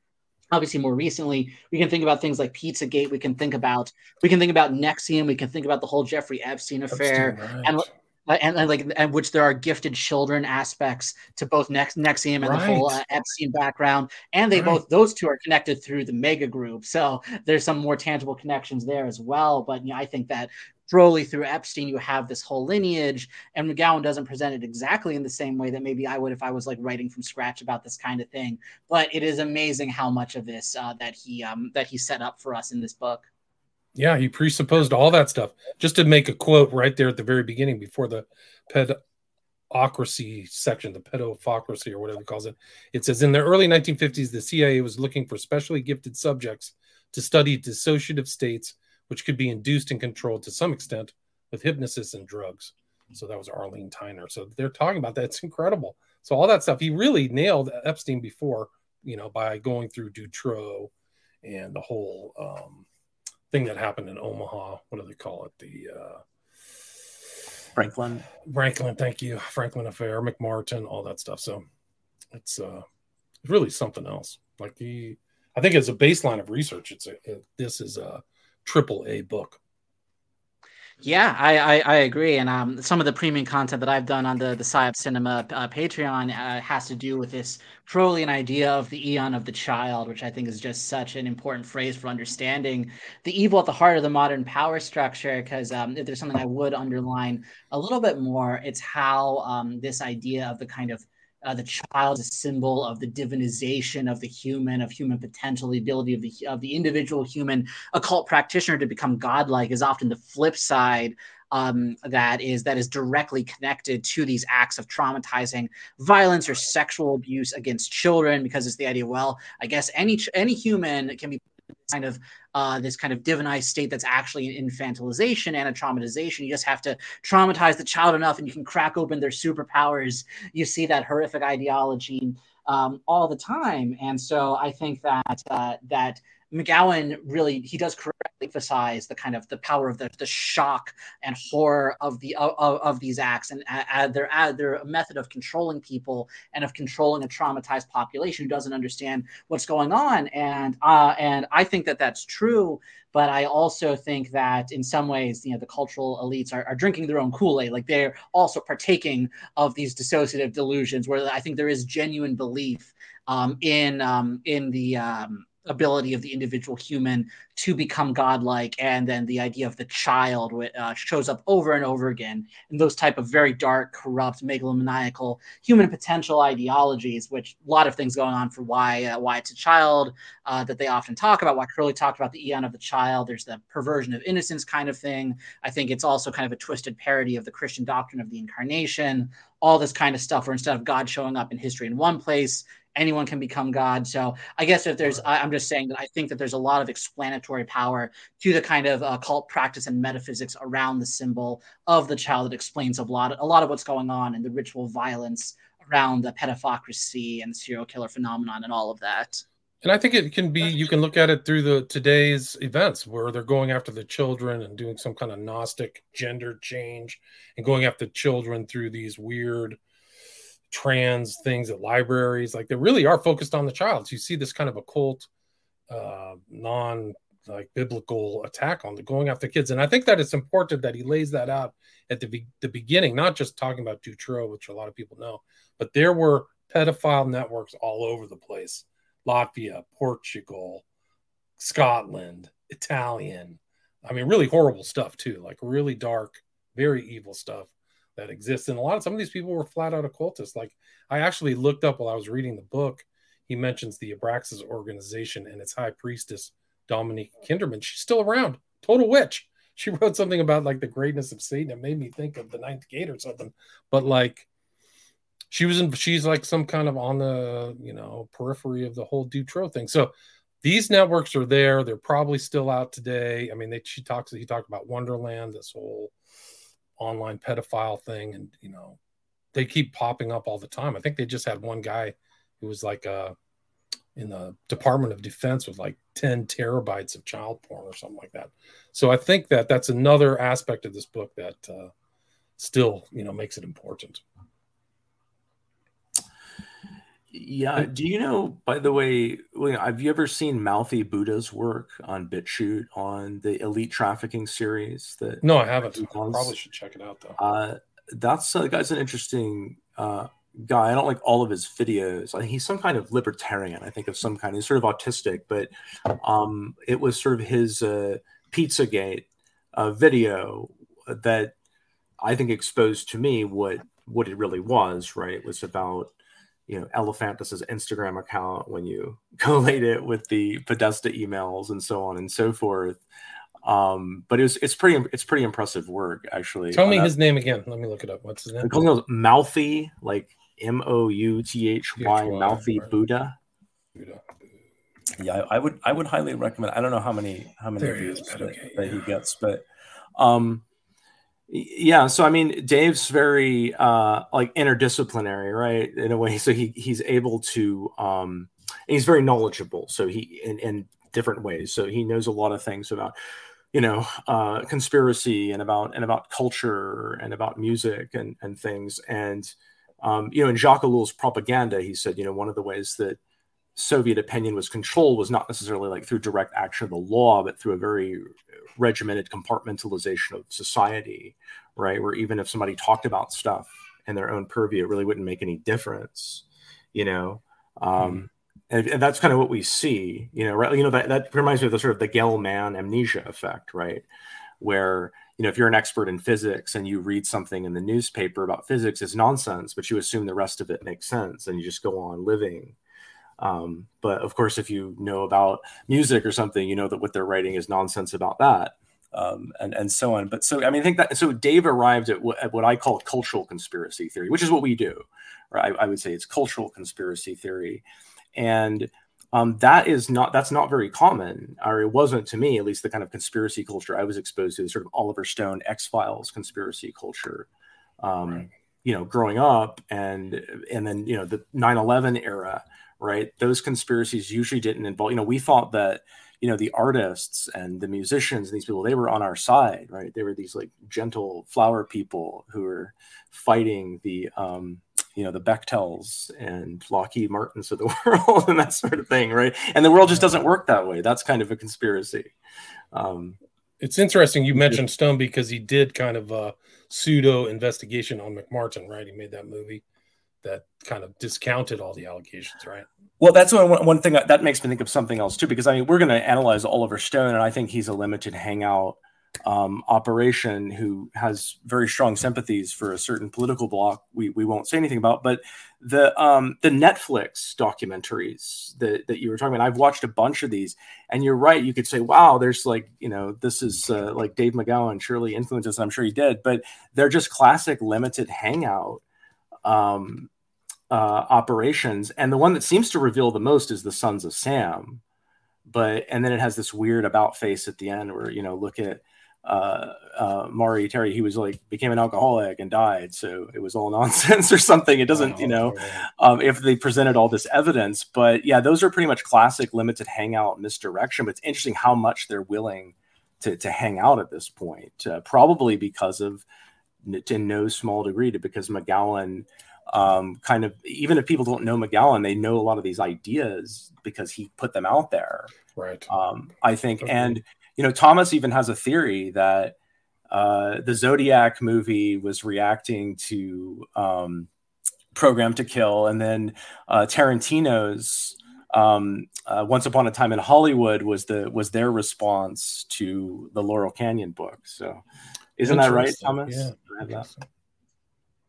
obviously more recently we can think about things like pizzagate we can think about we can think about NXIVM. we can think about the whole jeffrey epstein affair epstein, right. and and, and, like and which there are gifted children aspects to both Nex- NXIVM and right. the whole uh, Epstein background, and they right. both those two are connected through the mega group. So there's some more tangible connections there as well. But you know, I think that Crowley through Epstein, you have this whole lineage, and McGowan doesn't present it exactly in the same way that maybe I would if I was like writing from scratch about this kind of thing. But it is amazing how much of this uh, that he um, that he set up for us in this book. Yeah, he presupposed all that stuff. Just to make a quote right there at the very beginning before the pedocracy section, the pedopocracy or whatever he calls it. It says in the early 1950s, the CIA was looking for specially gifted subjects to study dissociative states which could be induced and controlled to some extent with hypnosis and drugs. So that was Arlene Tyner. So they're talking about that. It's incredible. So all that stuff, he really nailed Epstein before, you know, by going through Dutroux and the whole um, thing that happened in Omaha. What do they call it? The uh, Franklin. Franklin, thank you. Franklin affair, McMartin, all that stuff. So it's uh, really something else. Like the, I think as a baseline of research, it's a, it, this is a triple A book. Yeah, I, I, I, agree. And um, some of the premium content that I've done on the, the PSYOP Cinema uh, Patreon uh, has to do with this Crowleyan idea of the eon of the child, which I think is just such an important phrase for understanding the evil at the heart of the modern power structure. Because um, if there's something I would underline a little bit more, it's how um, this idea of the kind of uh, the child is a symbol of the divinization of the human, of human potential, the ability of the of the individual human occult practitioner to become godlike is often the flip side um, that is that is directly connected to these acts of traumatizing violence or sexual abuse against children because it's the idea well i guess any any human can be kind of uh, this kind of divinized state that's actually an infantilization and a traumatization. You just have to traumatize the child enough, and you can crack open their superpowers. You see that horrific ideology um, all the time, and so I think that uh, that McGowan really he does correctly emphasize the kind of the power of the, the shock and horror of the of, of these acts and add their add their method of controlling people and of controlling a traumatized population who doesn't understand what's going on. And uh, and I think that that's true but I also think that in some ways you know the cultural elites are, are drinking their own Kool-Aid. Like they're also partaking of these dissociative delusions where I think there is genuine belief um, in um, in the um, ability of the individual human to become godlike and then the idea of the child uh, shows up over and over again in those type of very dark corrupt megalomaniacal human potential ideologies which a lot of things going on for why uh, why it's a child uh, that they often talk about why Crowley talked about the eon of the child. There's the perversion of innocence kind of thing. I think it's also kind of a twisted parody of the christian doctrine of the incarnation. All this kind of stuff where instead of god showing up in history in one place anyone can become God. So I guess if there's, I'm just saying that I think that there's a lot of explanatory power to the kind of uh, cult practice and metaphysics around the symbol of the child that explains a lot, a lot of what's going on in the ritual violence around the pedophocracy and the serial killer phenomenon and all of that. And I think it can be you can look at it through the today's events where they're going after the children and doing some kind of gnostic gender change and going after children through these weird trans things at libraries. Like they really are focused on the child. So you see this kind of occult, uh, non like biblical attack on the going after kids. And I think that it's important that he lays that out at the, be- the beginning, not just talking about Dutroux, which a lot of people know, but there were pedophile networks all over the place Latvia, Portugal, Scotland, Italian. I mean, really horrible stuff too, like really dark, very evil stuff that exists. And a lot of some of these people were flat out occultists. Like I actually looked up while I was reading the book, he mentions the Abraxas organization and its high priestess, Dominique Kindermans. She's still around, total witch. She wrote something about like the greatness of Satan. It made me think of the ninth gate or something. But like she was in she's like some kind of on the you know periphery of the whole Dutroux thing. So these networks are there. They're probably still out today. I mean, they she talks he talked about Wonderland, this whole online pedophile thing and you know they keep popping up all the time i think they just had one guy who was like a in the Department of Defense with like 10 terabytes of child porn or something like that. So I think that that's another aspect of this book that uh, still, you know, makes it important. Yeah. Do you know, by the way, have you ever seen Mouthy Buddha's work on BitChute on the Elite Trafficking series? That no, I haven't. I probably should check it out though. Uh, that's uh, guy's an interesting uh, guy. I don't like all of his videos. I he's some kind of libertarian. I think of some kind. He's sort of autistic, but um, it was sort of his uh, PizzaGate uh, video that I think exposed to me what what it really was. Right, it was about you know Alefantis's Instagram account when you collate it with the Podesta emails and so on and so forth. Um, but it's it's pretty it's pretty impressive work actually. Tell me his name again. Let me look it up. What's his name? Called Mouthy, like M O U T H Y, Mouthy Buddha. Buddha. Yeah, I, I, would I would highly recommend. I don't know how many how many views that, okay, that yeah. he gets, but um, yeah. So I mean, Dave's very uh like interdisciplinary, right? In a way, so he he's able to um, he's very knowledgeable. So he in in different ways. So he knows a lot of things about you know uh, conspiracy and about and about culture and about music and and things and um, you know, in Jacques Ellul's propaganda, he said, you know, one of the ways that Soviet opinion was controlled was not necessarily like through direct action of the law, but through a very regimented compartmentalization of society, right? Where even if somebody talked about stuff in their own purview, it really wouldn't make any difference, you know. Um, mm. and, and, that's kind of what we see, you know. Right? You know that that reminds me of the sort of the Gell-Mann amnesia effect, right? Where you know, if you're an expert in physics and you read something in the newspaper about physics, it's nonsense, but you assume the rest of it makes sense and you just go on living. Um, but of course, if you know about music or something, you know that what they're writing is nonsense about that. Um, and and so on. But so I mean, I think that so Dave arrived at, w- at what I call cultural conspiracy theory, which is what we do. Right? I, I would say it's cultural conspiracy theory, and um, that is not that's not very common, or it wasn't to me, at least the kind of conspiracy culture I was exposed to, the sort of Oliver Stone X Files conspiracy culture. Um, right. You know, growing up, and and then you know the 9/11 era, right? Those conspiracies usually didn't involve. You know, we thought that you know the artists and the musicians and these people they were on our side, right? They were these like gentle flower people who were fighting the um, you know the Bechtels and Lockheed Martins of the world and that sort of thing, right? And the world just doesn't work that way. That's kind of a conspiracy. Um, it's interesting you mentioned Stone because he did kind of a pseudo investigation on McMartin, right? He made that movie that kind of discounted all the allegations, right? Well, that's one, one thing that makes me think of something else too, because I mean, we're going to analyze Oliver Stone, and I think he's a limited hangout um, operation who has very strong sympathies for a certain political bloc we, we won't say anything about but the um, the netflix documentaries that, that you were talking about i've watched a bunch of these and you're right you could say wow there's like you know this is uh, like dave mcgowan surely influenced us i'm sure he did but they're just classic limited hangout um, uh, operations and the one that seems to reveal the most is the sons of sam but and then it has this weird about face at the end where you know look at uh, uh, Maury Terry, he was like became an alcoholic and died. So it was all nonsense or something. It doesn't, oh, you know, um, if they presented all this evidence. But yeah, those are pretty much classic limited hangout misdirection. But it's interesting how much they're willing to, to hang out at this point, uh, probably because of, to no small degree, to because McGowan um, kind of, even if people don't know McGowan, they know a lot of these ideas because he put them out there. Right. Um, I think, okay. and you know, Thomas even has a theory that uh, the Zodiac movie was reacting to um, Programmed to Kill, and then uh, Tarantino's um, uh, Once Upon a Time in Hollywood was the was their response to the Laurel Canyon book. So, isn't that right, Thomas? Yeah.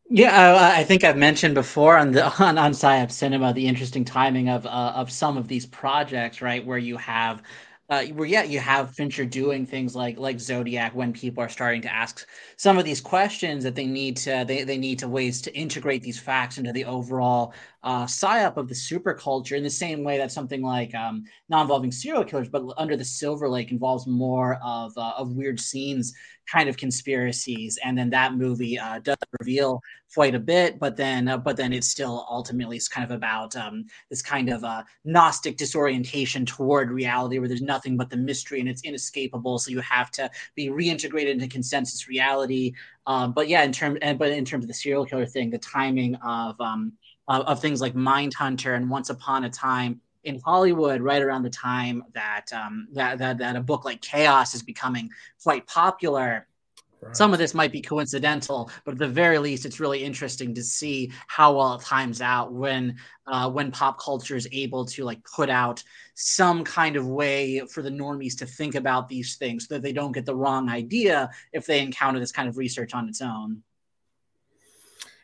Yeah, I, I, think I've mentioned before on the on, on PSYOP Cinema the interesting timing of uh, of some of these projects, right? Where you have uh, where yeah, you have Fincher doing things like like Zodiac when people are starting to ask some of these questions that they need to they, they need to ways to integrate these facts into the overall uh, psyop of the superculture in the same way that something like um, non-involving serial killers, but under the Silver Lake involves more of uh, of weird scenes, kind of conspiracies, and then that movie uh, does reveal quite a bit, but then uh, but then it's still ultimately is kind of about um, this kind of uh, gnostic disorientation toward reality, where there's nothing but the mystery and it's inescapable, so you have to be reintegrated into consensus reality. Um, but yeah, in terms and but in terms of the serial killer thing, the timing of um, of, of things like Mindhunter and Once Upon a Time in Hollywood, right around the time that um, that, that that a book like Chaos is becoming quite popular. Right. Some of this might be coincidental, but at the very least, it's really interesting to see how well it times out when uh, when pop culture is able to like put out some kind of way for the normies to think about these things so that they don't get the wrong idea if they encounter this kind of research on its own.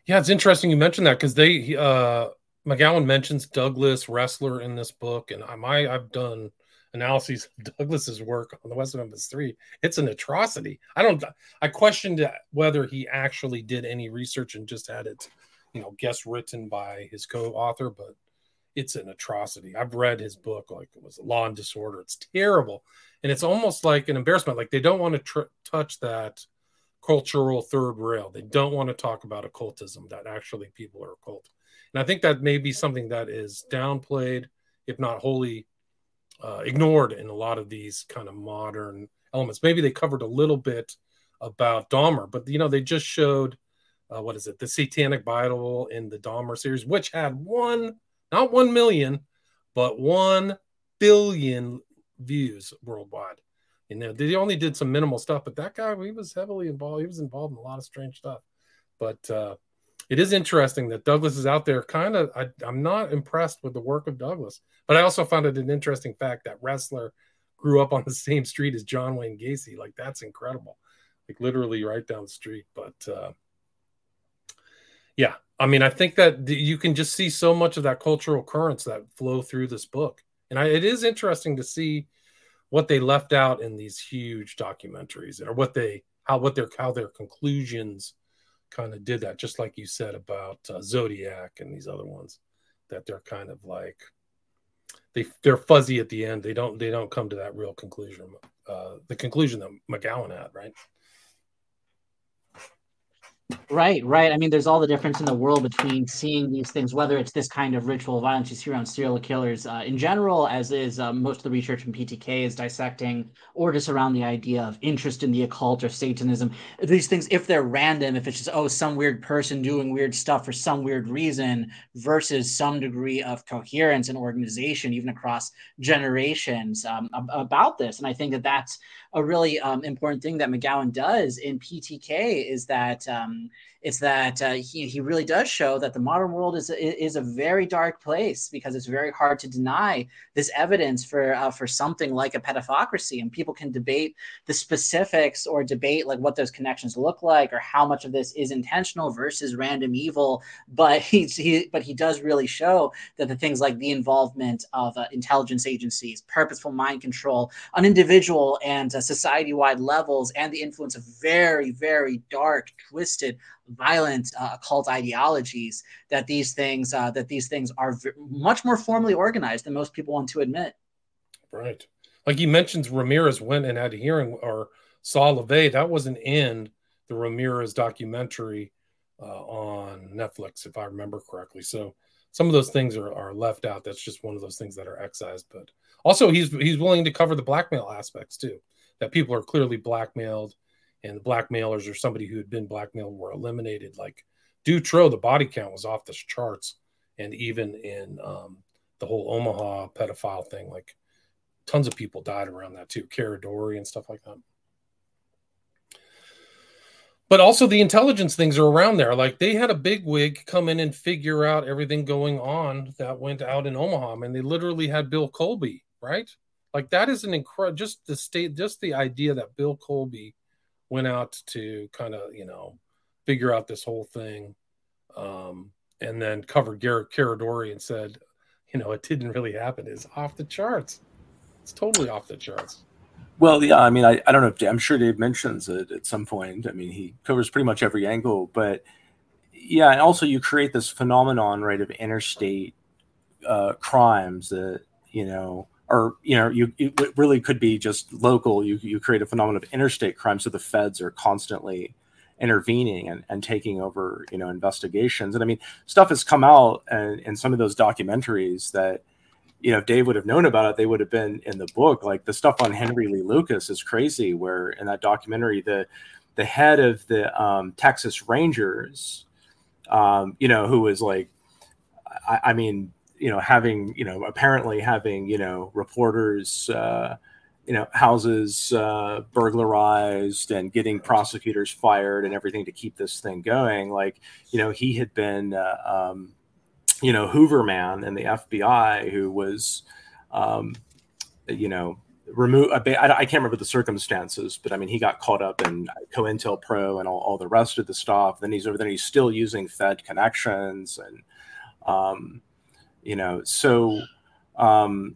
Yeah, it's interesting you mentioned that because they uh McGowan mentions Douglas Ressler in this book, and I my I've done analyses of Douglas's work on the West Memphis Three. It's an atrocity. I don't. I questioned whether he actually did any research and just had it, you know, guest written by his co-author, but it's an atrocity. I've read his book, like it was Law and Disorder. It's terrible, and it's almost like an embarrassment. Like they don't want to tr- touch that cultural third rail. They don't want to talk about occultism, that actually people are occult. And I think that may be something that is downplayed, if not wholly uh, ignored in a lot of these kind of modern elements. Maybe they covered a little bit about Dahmer, but you know, they just showed uh, what is it, the Satanic Bible in the Dahmer series, which had one, not one million, but one billion views worldwide. You know, they only did some minimal stuff, but that guy, he was heavily involved. He was involved in a lot of strange stuff. But uh, it is interesting that Douglas is out there. Kind of, I'm not impressed with the work of Douglas, but I also found it an interesting fact that Ressler grew up on the same street as John Wayne Gacy. Like that's incredible, like literally right down the street. But uh, yeah, I mean, I think that you can just see so much of that cultural currents that flow through this book, and I, it is interesting to see what they left out in these huge documentaries or what they how what their how their conclusions kind of did that just like you said about uh, zodiac and these other ones that they're kind of like they they're fuzzy at the end. They don't they don't come to that real conclusion uh the conclusion that mcgowan had right Right, right. I mean, there's all the difference in the world between seeing these things, whether it's this kind of ritual violence you see around serial killers uh, in general, as is uh, most of the research in PTK is dissecting, or just around the idea of interest in the occult or Satanism. These things, if they're random, if it's just, oh, some weird person doing weird stuff for some weird reason, versus some degree of coherence and organization, even across generations um, about this. And I think that that's a really um, important thing that McGowan does in PTK is that um, it's that uh, he, he really does show that the modern world is is a very dark place because it's very hard to deny this evidence for uh, for something like a pedophocracy and people can debate the specifics or debate like what those connections look like or how much of this is intentional versus random evil. But he's he but he does really show that the things like the involvement of uh, intelligence agencies purposeful mind control on individual and uh, society-wide levels and the influence of very very dark twisted violent uh, occult ideologies that these things uh, that these things are v- much more formally organized than most people want to admit. Right, like he mentions, Ramirez went and had a hearing or saw LaVey. That wasn't in the Ramirez documentary uh, on Netflix, if I remember correctly. So some of those things are, are left out. That's just one of those things that are excised. But also, he's he's willing to cover the blackmail aspects too. That people are clearly blackmailed and the blackmailers or somebody who had been blackmailed were eliminated. Like Dutroux, the body count was off the charts, and even in um, the whole Omaha pedophile thing, like tons of people died around that too, Caradori and stuff like that. But also the intelligence things are around there. Like they had a big wig come in and figure out everything going on that went out in Omaha. Mean, they literally had Bill Colby, right? Like that is an incredible just the state, just the idea that Bill Colby went out to kind of you know figure out this whole thing um, and then covered Garrett Caradori and said, you know, it didn't really happen. It's off the charts. It's totally off the charts. Well, yeah, I mean, I, I don't know if I'm sure Dave mentions it at some point. I mean, he covers pretty much every angle, but yeah, and also you create this phenomenon, right, of interstate uh, crimes that you know, or you know, you it really could be just local. You you create a phenomenon of interstate crime, so the feds are constantly intervening and, and taking over, you know, investigations. And I mean, stuff has come out and in some of those documentaries that you know, if Dave would have known about it, they would have been in the book. Like the stuff on Henry Lee Lucas is crazy. Where in that documentary, the the head of the um, Texas Rangers, um, you know, who was like, I, I, mean, you know, having you know, apparently having you know, reporters. Uh, you know houses uh, burglarized and getting prosecutors fired and everything to keep this thing going like you know he had been uh, um, you know, Hooverman and the FBI, who was, um, you know, remove. I, I can't remember the circumstances, but I mean, he got caught up in COINTELPRO and all, all the rest of the stuff. Then he's over there. He's still using Fed connections, and um, you know, so um,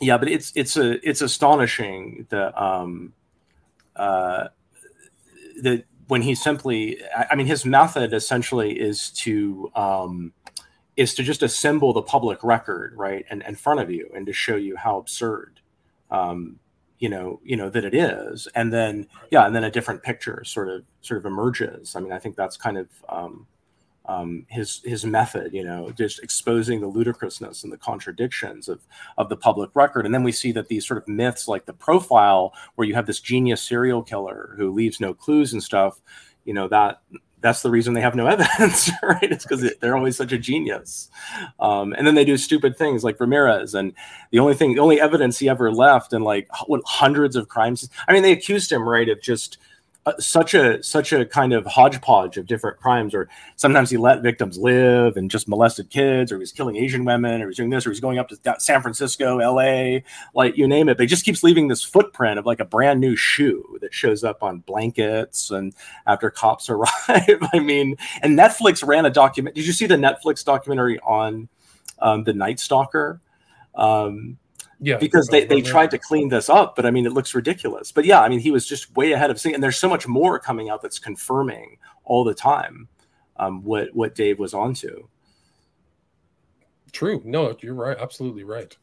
yeah. But it's it's a it's astonishing that um, uh, that when he simply, I mean, his method essentially is to um, is to just assemble the public record right and in front of you and to show you how absurd um, you know you know that it is and then yeah and then a different picture sort of sort of emerges i mean i think that's kind of um, um, his his method you know just exposing the ludicrousness and the contradictions of of the public record and then we see that these sort of myths like the profile where you have this genius serial killer who leaves no clues and stuff you know that that's the reason they have no evidence, right? It's because they're always such a genius. Um, and then they do stupid things like Ramirez, and the only thing, the only evidence he ever left and like what hundreds of crimes. I mean, they accused him, right, of just uh, such a such a kind of hodgepodge of different crimes or sometimes he let victims live and just molested kids or he was killing asian women or he's doing this or he's going up to san francisco la like you name it. But he just keeps leaving this footprint of like a brand new shoe that shows up on blankets and after cops arrive. I mean and netflix ran a document. Did you see the netflix documentary on um, the night stalker? Um, yeah, because they, they tried to clean this up, but I mean, it looks ridiculous. But yeah, I mean, he was just way ahead of seeing, and there's so much more coming out that's confirming all the time um, what what Dave was onto. True. No, you're right. Absolutely right.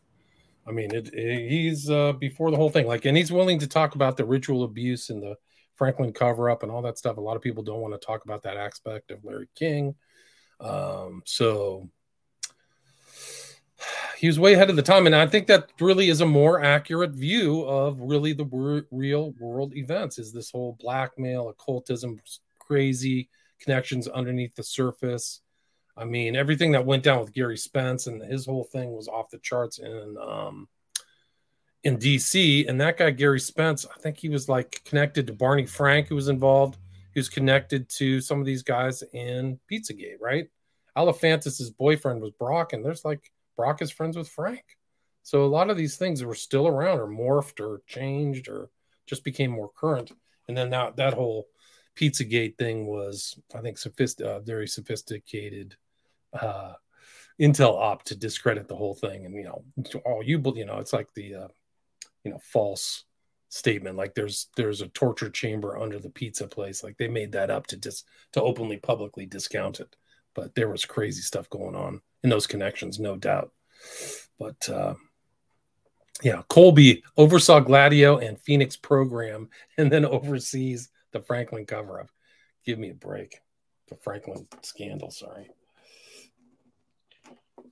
I mean, it, it, he's uh, before the whole thing, like, and he's willing to talk about the ritual abuse and the Franklin cover up and all that stuff. A lot of people don't want to talk about that aspect of Larry King. Um, so he was way ahead of the time and i think that really is a more accurate view of really the wor- real world events is this whole blackmail occultism crazy connections underneath the surface. I mean everything that went down with gary spence and his whole thing was off the charts in um in dc and that guy gary spence i think he was like connected to barney frank who was involved he was connected to some of these guys in pizzagate right? Alefantis's boyfriend was brock and there's like Brock is friends with Frank. So a lot of these things were still around or morphed or changed or just became more current. And then that, that whole Pizzagate thing was, I think, sophist- uh, very sophisticated uh, intel op to discredit the whole thing. And, you know, all you, you know, it's like the, uh, you know, false statement like there's there's a torture chamber under the pizza place like they made that up to just to openly publicly discount it but there was crazy stuff going on in those connections, no doubt. But uh, yeah, Colby oversaw Gladio and Phoenix program and then oversees the Franklin cover up. Give me a break. The Franklin scandal, sorry.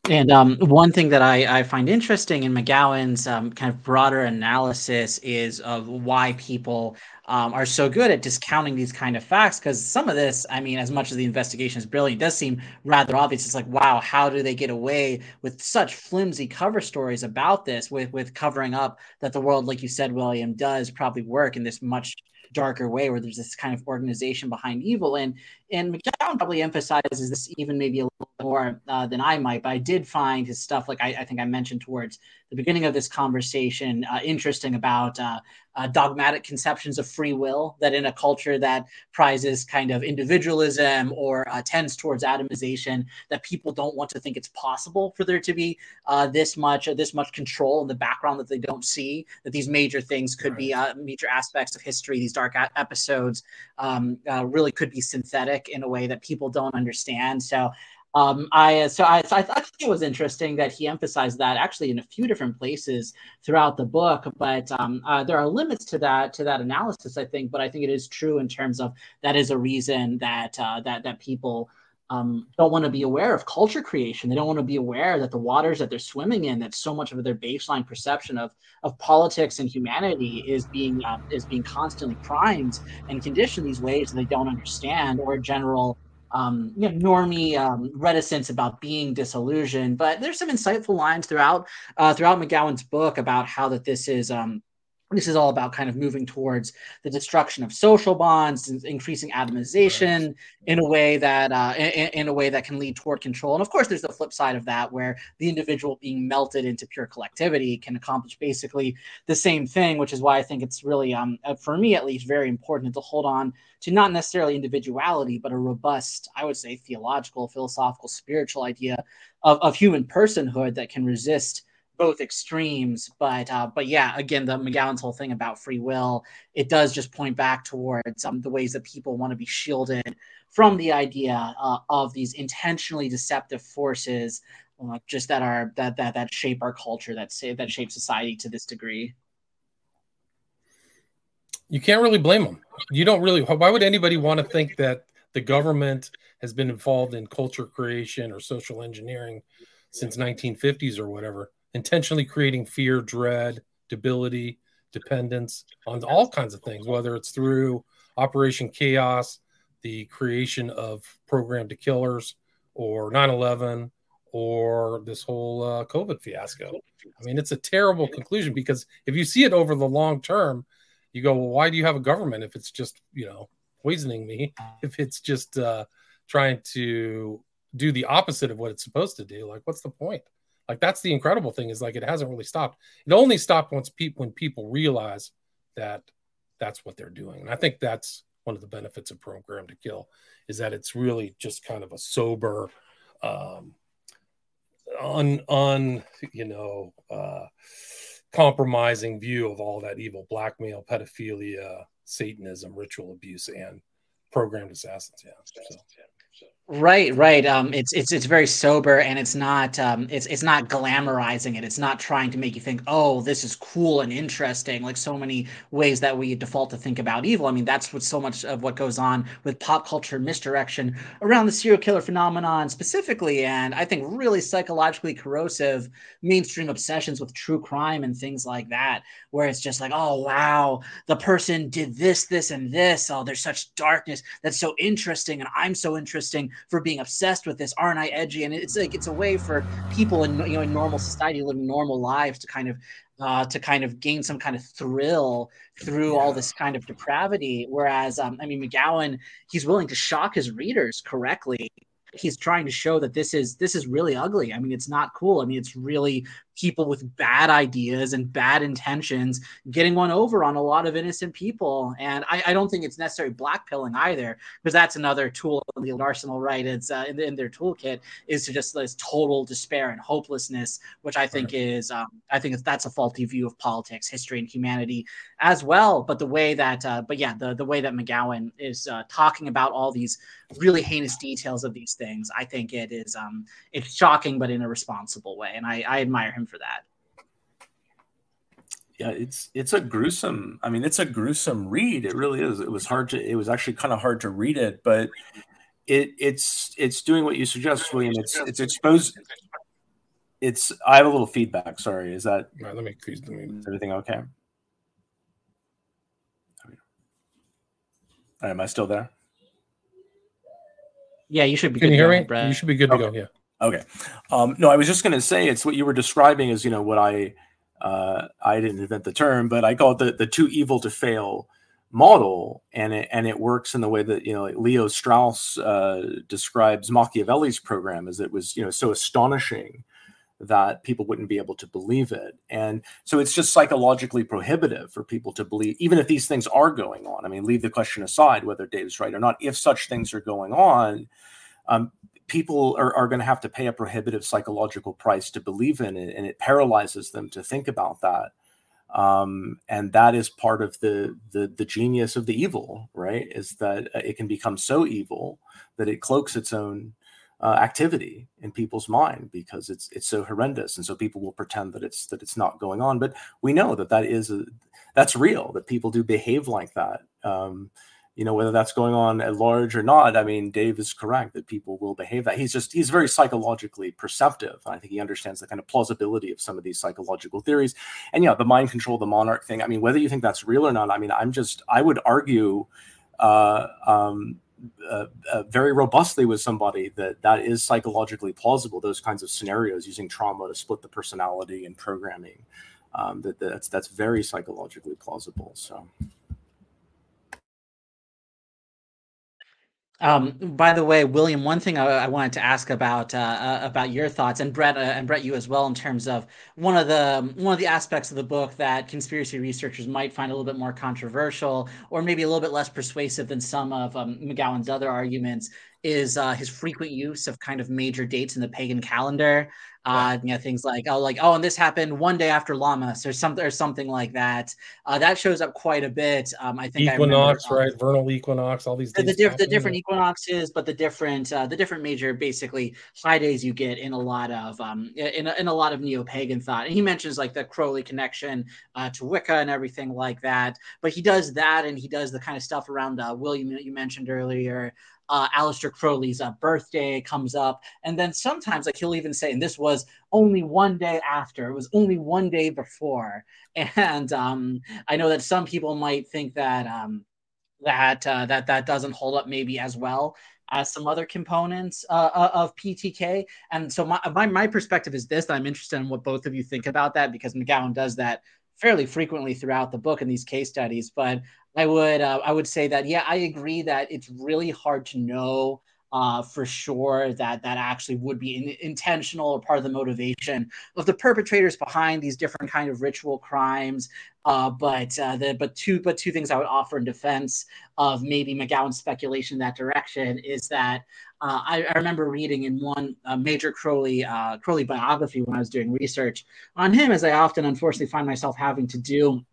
And um, one thing that I, I, find interesting in McGowan's um, kind of broader analysis is of why people um, are so good at discounting these kind of facts. Because some of this, I mean, as much as the investigation is brilliant, does seem rather obvious. It's like, wow, how do they get away with such flimsy cover stories about this, with with covering up that the world, like you said, William, does probably work in this much darker way where there's this kind of organization behind evil and and mcgowan probably emphasizes this even maybe a little more uh, than I might, but I did find his stuff, like I, I think I mentioned towards the beginning of this conversation, uh, interesting about uh, uh, dogmatic conceptions of free will. That in a culture that prizes kind of individualism or uh, tends towards atomization, that people don't want to think it's possible for there to be uh, this much this much control in the background that they don't see. That these major things could right. be major aspects of history. These dark a- episodes um, really could be synthetic in a way that people don't understand. So um, I so I, I thought it was interesting that he emphasized that actually in a few different places throughout the book. But um, uh, there are limits to that to that analysis, I think. But I think it is true in terms of that is a reason that uh, that that people um, don't want to be aware of culture creation. They don't want to be aware that the waters that they're swimming in, that so much of their baseline perception of of politics and humanity is being uh, is being constantly primed and conditioned these ways that they don't understand, or general um, you know, normie um, reticence about being disillusioned. But there's some insightful lines throughout uh, throughout McGowan's book about how that this is um, this is all about kind of moving towards the destruction of social bonds increasing atomization right. in a way that uh, in, in, a way that can lead toward control and of course there's the flip side of that where the individual being melted into pure collectivity can accomplish basically the same thing which is why i think it's really um, uh, for me at least very important to hold on to not necessarily individuality but a robust i would say theological philosophical spiritual idea of, of human personhood that can resist both extremes. But uh, but yeah, again, the McGowan's whole thing about free will, it does just point back towards um, the ways that people want to be shielded from the idea uh, of these intentionally deceptive forces, uh, just that are that that that shape our culture, that say that shape society to this degree. You can't really blame them. You don't really. Why would anybody want to think that the government has been involved in culture creation or social engineering since 1950s or whatever? Intentionally creating fear, dread, debility, dependence on all kinds of things, whether it's through Operation Chaos, the creation of programmed to killers, or 9 11, or this whole uh, COVID fiasco. I mean, it's a terrible conclusion because if you see it over the long term, you go, well, why do you have a government if it's just, you know, poisoning me? If it's just uh, trying to do the opposite of what it's supposed to do, like, what's the point? Like that's the incredible thing is like it hasn't really stopped. It only stopped once people when people realize that that's what they're doing. And I think that's one of the benefits of Programmed to Kill is that it's really just kind of a sober, um, un, un you know, uh, compromising view of all that evil blackmail, pedophilia, Satanism, ritual abuse, and programmed assassins. Yeah. So. Right, right. Um, it's it's it's very sober, and it's not um, it's it's not glamorizing it. It's not trying to make you think, oh, this is cool and interesting, like so many ways that we default to think about evil. I mean, that's what so much of what goes on with pop culture misdirection around the serial killer phenomenon specifically, and I think really psychologically corrosive mainstream obsessions with true crime and things like that, where it's just like, oh wow, the person did this, this, and this. Oh, there's such darkness. That's so interesting, and I'm so interesting for being obsessed with this. Aren't I edgy? And it's like it's a way for people in you know in normal society living normal lives to kind of uh, to kind of gain some kind of thrill through yeah. all this kind of depravity. Whereas, um, I mean, McGowan, he's willing to shock his readers correctly. He's trying to show that this is this is really ugly. I mean, it's not cool. I mean, it's really people with bad ideas and bad intentions getting one over on a lot of innocent people. And I, I don't think it's necessarily blackpilling either, because that's another tool in the arsenal, right? It's uh, in, in, their toolkit is to just this total despair and hopelessness, which I think right. is, um, I think that's a faulty view of politics, history, and humanity as well. But the way that, uh, but yeah, the, the way that McGowan is uh, talking about all these really heinous details of these things, I think it is, um, it's shocking, but in a responsible way. And I, I admire him for that. Yeah, it's it's a gruesome. I mean, it's a gruesome read. It really is. It was hard to. It was actually kind of hard to read it, but it it's it's doing what you suggest, William. It's it's exposed. It's. I have a little feedback. Sorry. Is that? Right, let me. Let me. Is everything okay? Am I still there? Yeah, you should be. Can you hear me? Brad. You should be good to go. Yeah. Okay. Um, no, I was just going to say it's what you were describing is, you know, what I, uh, I didn't invent the term, but I call it the, the too evil to fail model and it and it works in the way that you know leo strauss uh, describes machiavelli's program as it was you know so astonishing that people wouldn't be able to believe it. And so it's just psychologically prohibitive for people to believe even if these things are going on. I mean leave the question aside whether dave's right or not. If such things are going on um, people are, are going to have to pay a prohibitive psychological price to believe in it and it paralyzes them to think about that. Um, and that is part of the, the the genius of the evil right? Is that uh, it can become so evil that it cloaks its own uh, activity in people's mind because it's it's so horrendous and so people will pretend that it's that it's not going on. But we know that that is a, that's real that people do behave like that. Um, you know whether that's going on at large or not i mean dave is correct that people will behave that. He's just he's very psychologically perceptive. I think he understands the kind of plausibility of some of these psychological theories. And yeah the mind control the monarch thing i mean whether you think that's real or not i mean i'm just i would argue uh, um, uh, uh, very robustly with somebody that that is psychologically plausible those kinds of scenarios using trauma to split the personality and programming um, that that's that's very psychologically plausible so Um, by the way, William, one thing I, I wanted to ask about uh, uh, about your thoughts, and Brett, uh, and Brett, you as well, in terms of one of the one of the aspects of the book that conspiracy researchers might find a little bit more controversial, or maybe a little bit less persuasive than some of um, McGowan's other arguments, is uh, his frequent use of kind of major dates in the pagan calendar. Uh, you know, things like oh, like oh, and this happened one day after Lammas or something or something like that. Uh, that shows up quite a bit. Um, I think equinox, I remember, right? Vernal equinox, all these the, the, diff- the different equinoxes, but the different uh, the different major basically high days you get in a lot of um in a, in a lot of neo pagan thought. And he mentions like the Crowley connection uh, to Wicca and everything like that. But he does that, and he does the kind of stuff around uh, William that you mentioned earlier uh, Aleister Crowley's uh, birthday comes up. And then sometimes, like, he'll even say, and this was only one day after, it was only one day before. And um, I know that some people might think that. Um, that uh, that that doesn't hold up maybe as well as some other components uh, uh of PTK. And so my, my my perspective is this: I'm interested in what both of you think about that because McGowan does that fairly frequently throughout the book in these case studies. But I would uh, I would say that yeah, I agree that it's really hard to know uh, for sure that that actually would be in, intentional or part of the motivation of the perpetrators behind these different kind of ritual crimes. Uh, but uh, the but two but two things I would offer in defense of maybe McGowan's speculation in that direction is that uh, I, I, remember reading in one major Crowley uh, Crowley biography when I was doing research on him, as I often unfortunately find myself having to do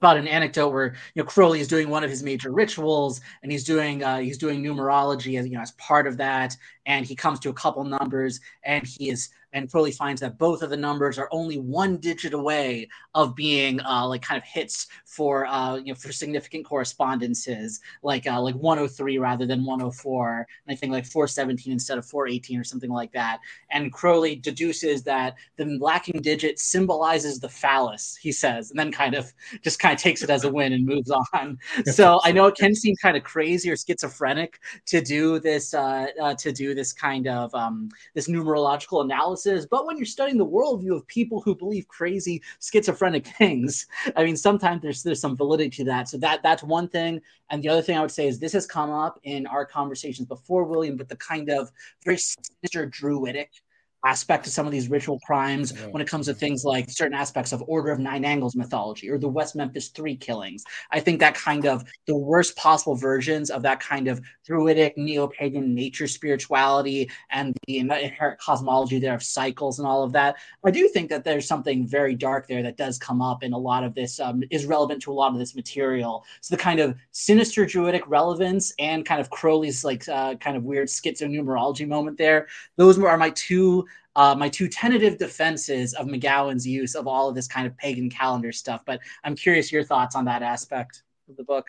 about an anecdote where you know Crowley is doing one of his major rituals and he's doing uh, he's doing numerology as you know as part of that. And he comes to a couple numbers and he is and Crowley finds that both of the numbers are only one digit away of being uh, like kind of hits for uh, you know for significant correspondences, like uh, like 103 rather than 104, and I think like 417 instead of 418 or something like that. And Crowley deduces that the lacking digit symbolizes the phallus, he says, and then kind of just kind of takes it as a win and moves on. so I know it can seem kind of crazy or schizophrenic to do this uh, uh, to do this kind of um, this numerological analysis but when you're studying the worldview of people who believe crazy schizophrenic things, I mean, sometimes there's there's some validity to that. So that that's one thing. And the other thing I would say is this has come up in our conversations before, William, but the kind of very sinister druidic aspect to some of these ritual crimes yeah. when it comes to things like certain aspects of Order of Nine Angles mythology or the West Memphis Three killings. I think that kind of the worst possible versions of that kind of druidic neo pagan nature spirituality and the inherent cosmology there of cycles and all of that. I do think that there's something very dark there that does come up in a lot of this, um, is relevant to a lot of this material. So the kind of sinister druidic relevance and kind of Crowley's like uh, kind of weird schizonumerology moment there. Those are my two uh, my two tentative defenses of McGowan's use of all of this kind of pagan calendar stuff. But I'm curious your thoughts on that aspect of the book.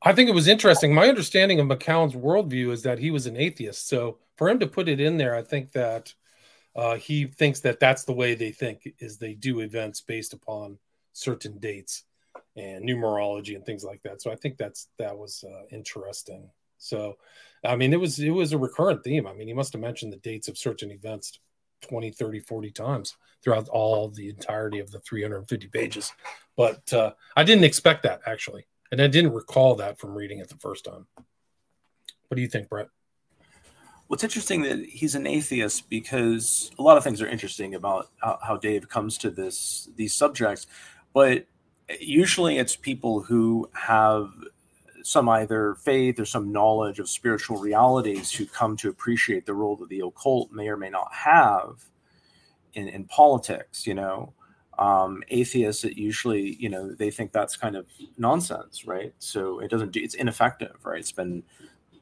I think it was interesting. My understanding of McGowan's worldview is that he was an atheist. So for him to put it in there, I think that uh, he thinks that that's the way they think is they do events based upon certain dates and numerology and things like that. So I think that's that was uh, interesting. So, I mean, it was it was a recurrent theme. I mean, he must have mentioned the dates of certain events 20, 30, 40 times throughout all the entirety of the 350 pages. But uh, I didn't expect that actually. and I didn't recall that from reading it the first time. What do you think, Brett? It's interesting that he's an atheist because a lot of things are interesting about how, how Dave comes to this these subjects, but usually it's people who have some either faith or some knowledge of spiritual realities who come to appreciate the role that the occult may or may not have in, in politics, you know. Um, atheists, usually, you know, they think that's kind of nonsense, right? So it doesn't do, it's ineffective, right? It's been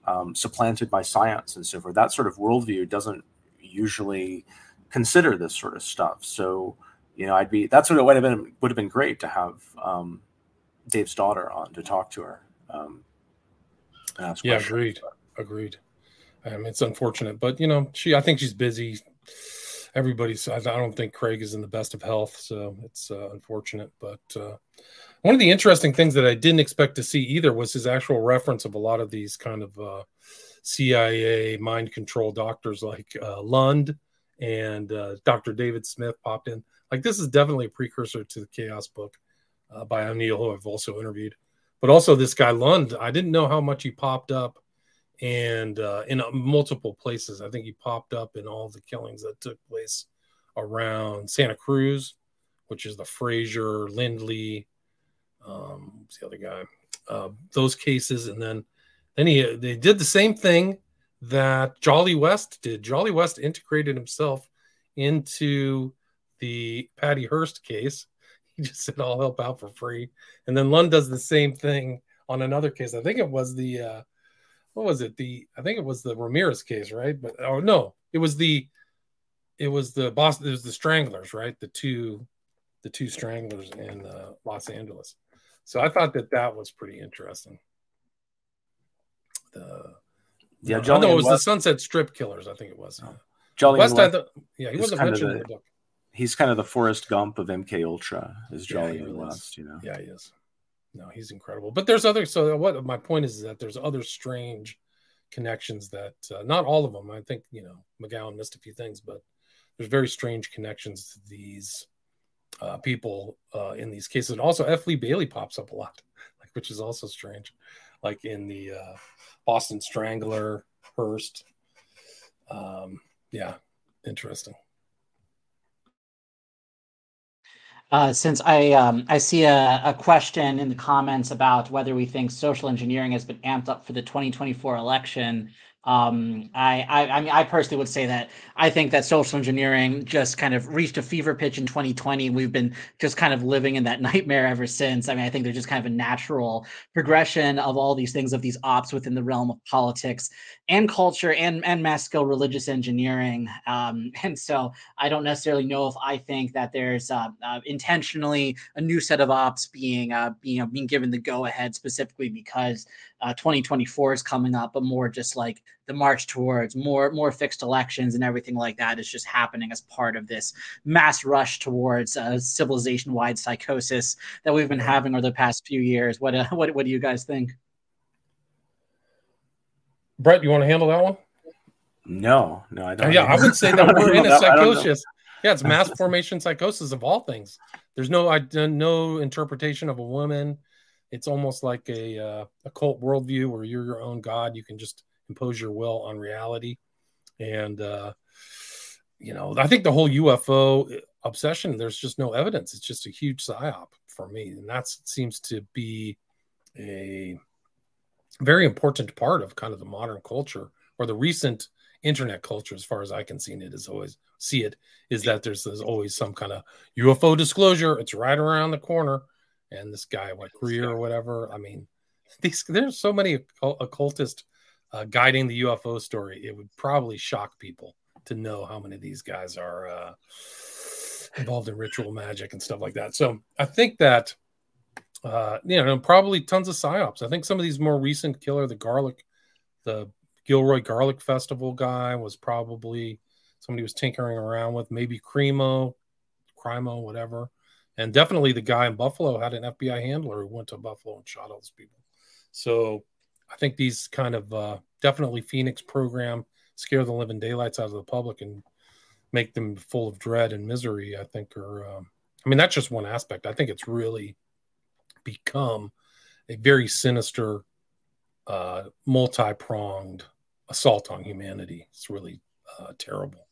um, supplanted by science and so forth. That sort of worldview doesn't usually consider this sort of stuff. So, you know, I'd be, that's what it would have been, would have been great to have um, Dave's daughter on to talk to her. Um, yeah, agreed. Agreed. Um, it's unfortunate, but you know, she, I think she's busy everybody's I don't think Craig is in the best of health, so it's uh, unfortunate. But uh, one of the interesting things that I didn't expect to see either was his actual reference of a lot of these kind of uh, CIA mind control doctors like uh, Lund and uh, Dr. David Smith popped in. Like this is definitely a precursor to the Chaos book uh, by O'Neill, who I've also interviewed. But also this guy Lund, I didn't know how much he popped up and uh, in uh, multiple places. I think he popped up in all the killings that took place around Santa Cruz, which is the Frazier, Lindley, um, what's the other guy? Uh, those cases, and then then he they did the same thing that Jolly West did. Jolly West integrated himself into the Patty Hearst case. He just said, "I'll help out for free," and then Lund does the same thing on another case. I think it was the uh, what was it? The I think it was the Ramirez case, right? But oh no, it was the it was the Boston. It was the Stranglers, right? The two the two Stranglers in uh, Los Angeles. So I thought that that was pretty interesting. The yeah, no, Jolly no, it was West, the Sunset Strip Killers. I think it was. Oh. Jolly West, West, yeah, he wasn't mentioned the, in the book. He's kind of the Forrest Gump of MK Ultra. Is Jolly yeah, West, you know? Yeah, he is no, he's incredible. But there's other. So what my point is, is that there's other strange connections that uh, not all of them. I think you know McGowan missed a few things, but there's very strange connections to these uh, people uh, in these cases. And also, F. Lee Bailey pops up a lot, like which is also strange, like in the uh, Boston Strangler, Hearst. Um, yeah, interesting. Uh, since I um, I see a, a, question in the comments about whether we think social engineering has been amped up for the 2024 election, um, I, I, I mean, I personally would say that I think that social engineering just kind of reached a fever pitch in 2020. We've been just kind of living in that nightmare ever since. I mean, I think they're just kind of a natural progression of all these things of these ops within the realm of politics and culture and and mass scale religious engineering. Um, and so I don't necessarily know if I think that there's uh, uh, intentionally a new set of ops being uh, being being given the go ahead specifically because uh, 2024 is coming up, but more just like the march towards more more fixed elections and everything like that is just happening as part of this mass rush towards uh, civilization wide psychosis that we've been having over the past few years. What uh, what what do you guys think? Brett, you want to handle that one? No, no, I don't. Yeah, I would say that we're in a psychosis. Yeah, it's mass formation psychosis of all things. There's no I no interpretation of a woman it's almost like a uh, a cult worldview where you're your own god. You can just impose your will on reality, and uh, you know, I think the whole UFO obsession. There's just no evidence. It's just a huge psyop for me, and that seems to be a very important part of kind of the modern culture or the recent internet culture, as far as I can see it, is always see it is that there's, there's always some kind of UFO disclosure. It's right around the corner and this guy, what Greer or whatever. I mean, these there's so many occultists uh, guiding the UFO story. It would probably shock people to know how many of these guys are uh, involved in ritual magic and stuff like that. So I think that uh, you know probably tons of psyops. I think some of these more recent killer, the garlic, the Gilroy Garlic Festival guy was probably somebody was tinkering around with maybe Cremo, Crimo, whatever. And definitely the guy in Buffalo had an FBI handler who went to Buffalo and shot all those people. So I think these kind of uh, definitely Phoenix program scare the living daylights out of the public and make them full of dread and misery. I think are, um, I mean, that's just one aspect. I think it's really become a very sinister, uh, multi pronged assault on humanity. It's really uh, terrible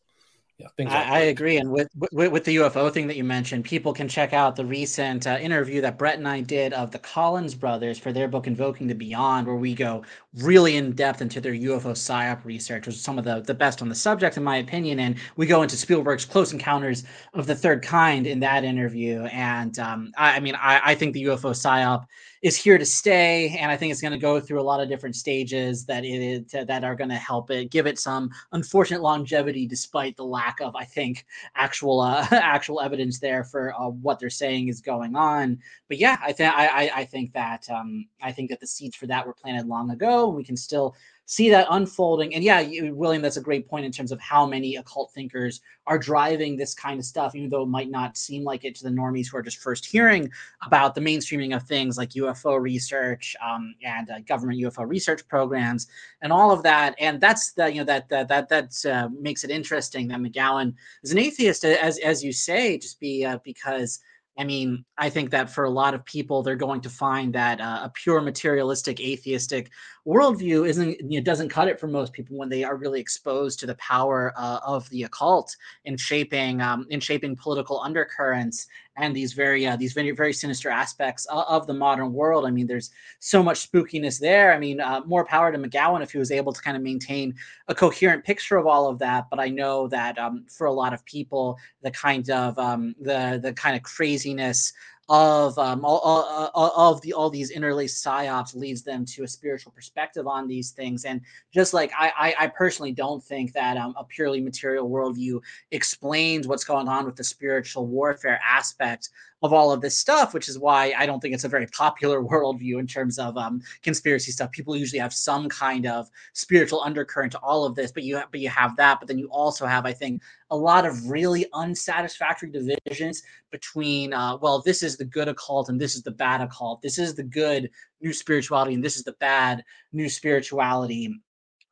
yeah, things. I, I, agree, and with, with, with the UFO thing that you mentioned, people can check out the recent uh, interview that Brett and I did of the Collins brothers for their book "Invoking the Beyond," where we go really in depth into their UFO psyop research, which is some of the the best on the subject, in my opinion. And we go into Spielberg's Close Encounters of the Third Kind in that interview. And um, I, I, mean, I, I think the UFO psyop is here to stay, and I think it's going to go through a lot of different stages that it that are going to help it give it some unfortunate longevity, despite the lack of, I think, actual uh, actual evidence there for uh, what they're saying is going on. But yeah, I think I, I think that um, I think that the seeds for that were planted long ago. We can still see that unfolding. And yeah, you, William, that's a great point in terms of how many occult thinkers are driving this kind of stuff, even though it might not seem like it to the normies who are just first hearing about the mainstreaming of things like UFO research um, and uh, government UFO research programs and all of that. And that's the you know that that that that uh, makes it interesting that McGowan is an atheist, as as you say, just be uh, because I mean, I think that for a lot of people, they're going to find that uh, a pure materialistic, atheistic worldview isn't you know, doesn't cut it for most people when they are really exposed to the power uh, of the occult in shaping um, in shaping political undercurrents and these very uh, these very very sinister aspects of, of, the modern world. I mean, there's so much spookiness there. I mean, uh, more power to McGowan if he was able to kind of maintain a coherent picture of all of that. But I know that um, for a lot of people, the kind of um, the the kind of craziness of um, all, all, all, of the all these interlaced psyops leads them to a spiritual perspective on these things. And just like I, I, I personally don't think that um, a purely material worldview explains what's going on with the spiritual warfare aspect of all of this stuff, which is why I don't think it's a very popular worldview in terms of um, conspiracy stuff. People usually have some kind of spiritual undercurrent to all of this, but you have, but you have that, but then you also have, I think, a lot of really unsatisfactory divisions between, uh, well, this is the good occult and this is the bad occult. This is the good new spirituality and this is the bad new spirituality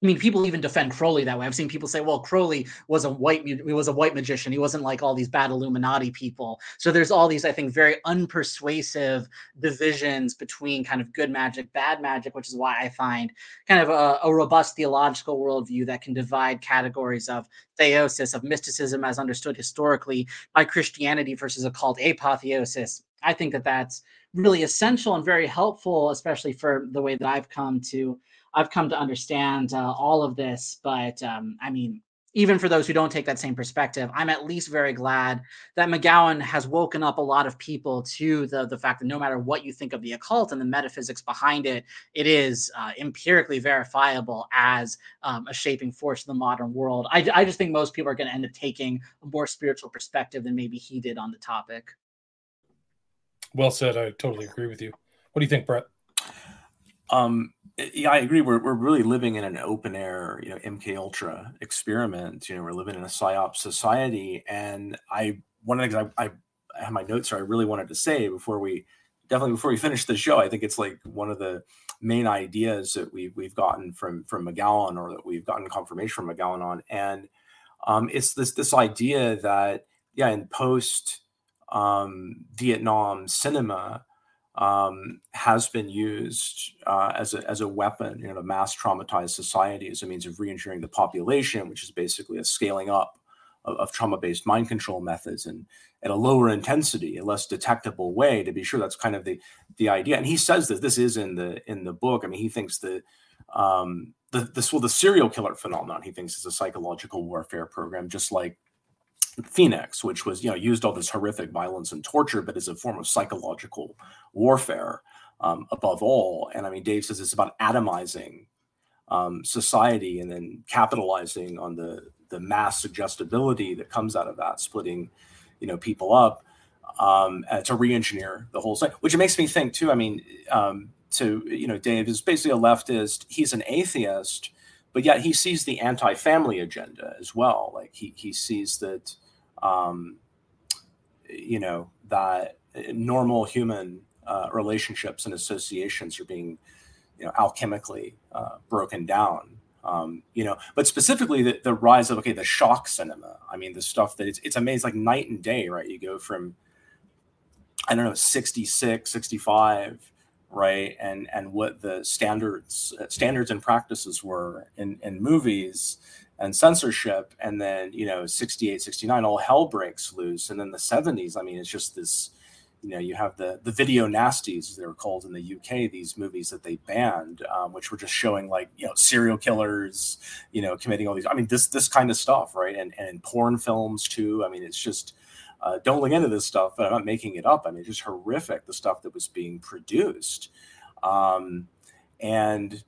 I mean, people even defend Crowley that way. I've seen people say, "Well, Crowley was a white he was a white magician. He wasn't like all these bad Illuminati people." So there's all these, I think, very unpersuasive divisions between kind of good magic, bad magic, which is why I find kind of a, a robust theological worldview that can divide categories of theosis, of mysticism as understood historically by Christianity versus occult apotheosis. I think that that's really essential and very helpful, especially for the way that I've come to I've come to understand uh, all of this. But um, I mean, even for those who don't take that same perspective, I'm at least very glad that McGowan has woken up a lot of people to the the fact that no matter what you think of the occult and the metaphysics behind it, it is uh, empirically verifiable as um, a shaping force in the modern world. I, I just think most people are going to end up taking a more spiritual perspective than maybe he did on the topic. Well said. I totally agree with you. What do you think, Brett? Um, yeah, I agree. We're we're really living in an open air, you know, MK Ultra experiment. You know, we're living in a psyop society, and I one of the things I, I, have my notes here. I really wanted to say before we definitely before we finish the show. I think it's like one of the main ideas that we've we've gotten from from McGowan, or that we've gotten confirmation from McGowan on, and um, it's this this idea that yeah, in post um, Vietnam cinema um, has been used uh, as, a, as a weapon in a mass traumatized society as a means of re-engineering the population, which is basically a scaling up of, of trauma-based mind control methods and at a lower intensity, a less detectable way. To be sure, that's kind of the the idea. And he says that this is in the in the book. I mean, he thinks that um, the this well the serial killer phenomenon he thinks is a psychological warfare program, just like Phoenix, which was you know used all this horrific violence and torture, but as a form of psychological warfare um, above all. And I mean, Dave says it's about atomizing um, society and then capitalizing on the the mass suggestibility that comes out of that, splitting you know people up um, to re-engineer the whole site. Which makes me think too. I mean, um, to you know, Dave is basically a leftist. He's an atheist but yet he sees the anti-family agenda as well. Like he he sees that um, you know that normal human uh, relationships and associations are being you know alchemically uh, broken down. Um, you know but specifically the, the rise of okay the shock cinema. I mean the stuff that it's, it's amazing like night and day right? You go from i don't know 66 65 right? And and what the standards standards and practices were in in movies and censorship and then you know 68 69 all hell breaks loose. And then the 70s i mean it's just this you know you have the the video nasties they were called in the uk these movies that they banned um, which were just showing like you know serial killers you know committing all these i mean this this kind of stuff right? And and porn films too. I mean it's just uh, don't look into this stuff but i'm not making it up. I mean it's just horrific the stuff that was being produced. Um, and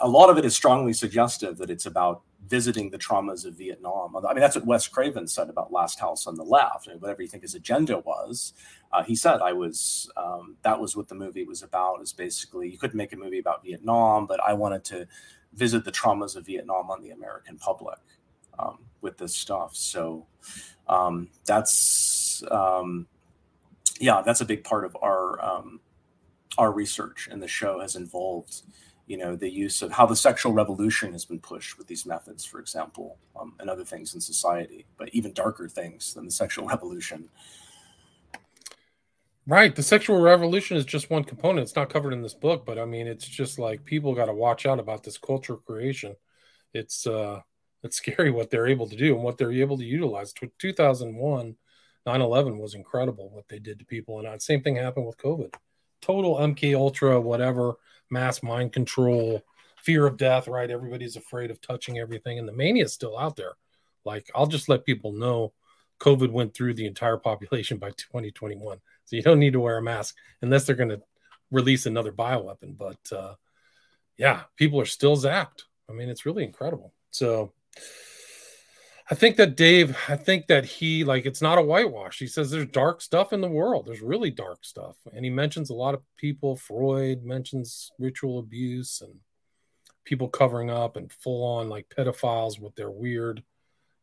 a lot of it is strongly suggestive that it's about visiting the traumas of Vietnam. I mean, that's what Wes Craven said about Last House on the Left. whatever you think his agenda was, uh, he said I was. Um, that was what the movie was about. Is basically you couldn't make a movie about Vietnam, but I wanted to visit the traumas of Vietnam on the American public um, with this stuff. So um, that's um, yeah, that's a big part of our um, our research, and the show has involved you know the use of how the sexual revolution has been pushed with these methods for example um, and other things in society but even darker things than the sexual revolution. Right. The sexual revolution is just one component. It's not covered in this book but i mean it's just like people got to watch out about this culture creation. It's uh it's scary what they're able to do and what they're able to utilize. 2001 9-11 was incredible what they did to people and that same thing happened with covid. Total mk ultra whatever mass mind control, fear of death, right? Everybody's afraid of touching everything, and the mania is still out there. Like, I'll just let people know COVID went through the entire population by 2021. So you don't need to wear a mask unless they're going to release another bioweapon. But uh, yeah, people are still zapped. I mean, it's really incredible. So I think that Dave, I think that he like it's not a whitewash. He says there's dark stuff in the world. There's really dark stuff. And he mentions a lot of people. Freud mentions ritual abuse and people covering up and full on like pedophiles with their weird,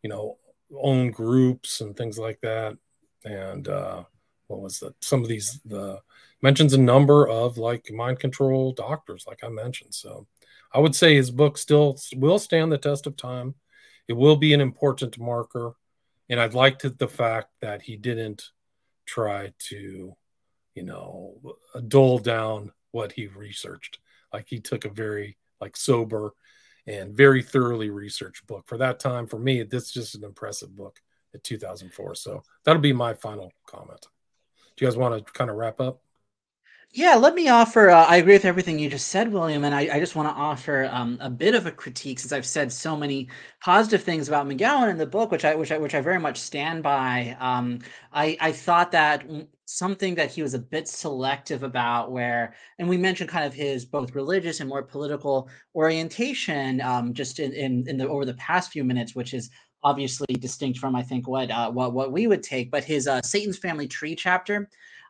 you know, own groups and things like that. And uh what was that? Some of these the mentions a number of like mind control doctors, like I mentioned. So I would say his book still will stand the test of time it will be an important marker. And I'd like to, the fact that he didn't try to, you know, dull down what he researched. Like he took a very like sober and very thoroughly researched book. For that time, for me, this is just an impressive book at 2004. So that'll be my final comment. Do you guys want to kind of wrap up? Yeah, let me offer. Uh, I agree with everything you just said, William, and I, I just want to offer um, a bit of a critique since I've said so many positive things about McGowan in the book, which I which I which I very much stand by. Um, I I thought that something that he was a bit selective about, where and we mentioned kind of his both religious and more political orientation, um, just in, in in the over the past few minutes, which is obviously distinct from I think what uh, what what we would take, but his uh, Satan's Family Tree chapter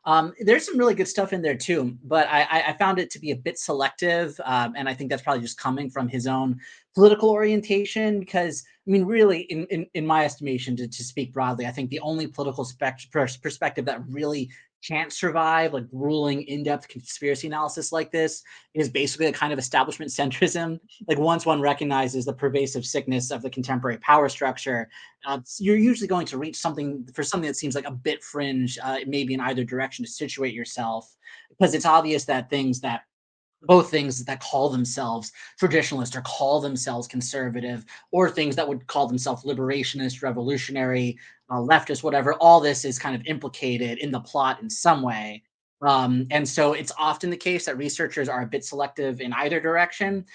um, there's some really good stuff in there too, but I, I found it to be a bit selective, um, and I think that's probably just coming from his own political orientation. Because I mean, really, in in, in my estimation, to, to speak broadly, I think the only political spec- perspective that really can't survive like grueling in-depth conspiracy analysis like this is basically a kind of establishment centrism. Like once one recognizes the pervasive sickness of the contemporary power structure uh, you're usually going to reach something for something that seems like a bit fringe uh, maybe in either direction to situate yourself because it's obvious that things that both things that call themselves traditionalist or call themselves conservative or things that would call themselves liberationist revolutionary uh, leftist whatever all this is kind of implicated in the plot in some way um, and so it's often the case that researchers are a bit selective in either direction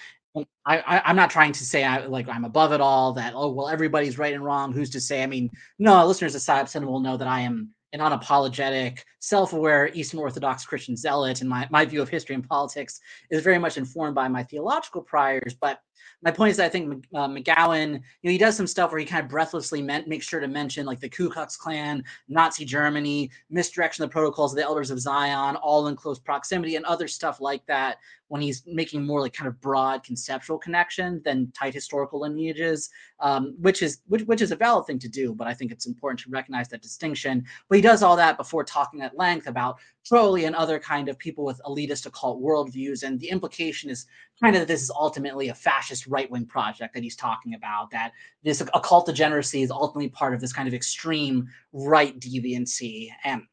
I, am not trying to say I like I'm above it all that oh well everybody's right and wrong who's to say I mean no listeners of Psyop will know that I am an unapologetic, self-aware Eastern Orthodox Christian zealot, and my, my view of history and politics is very much informed by my theological priors. But my point is that I think uh, McGowan, you know, he does some stuff where he kind of breathlessly meant, makes sure to mention like the Ku Klux Klan, Nazi Germany, misdirection of the protocols of the Elders of Zion, all in close proximity, and other stuff like that when he's making more like kind of broad conceptual connection than tight historical lineages, um, which is which, which is a valid thing to do. But I think it's important to recognize that distinction. But he does all that before talking at length about Crowley and other kind of people with elitist occult worldviews. And the implication is kind of that this is ultimately a fascist right wing project that he's talking about. That this occult degeneracy is ultimately part of this kind of extreme right deviancy. And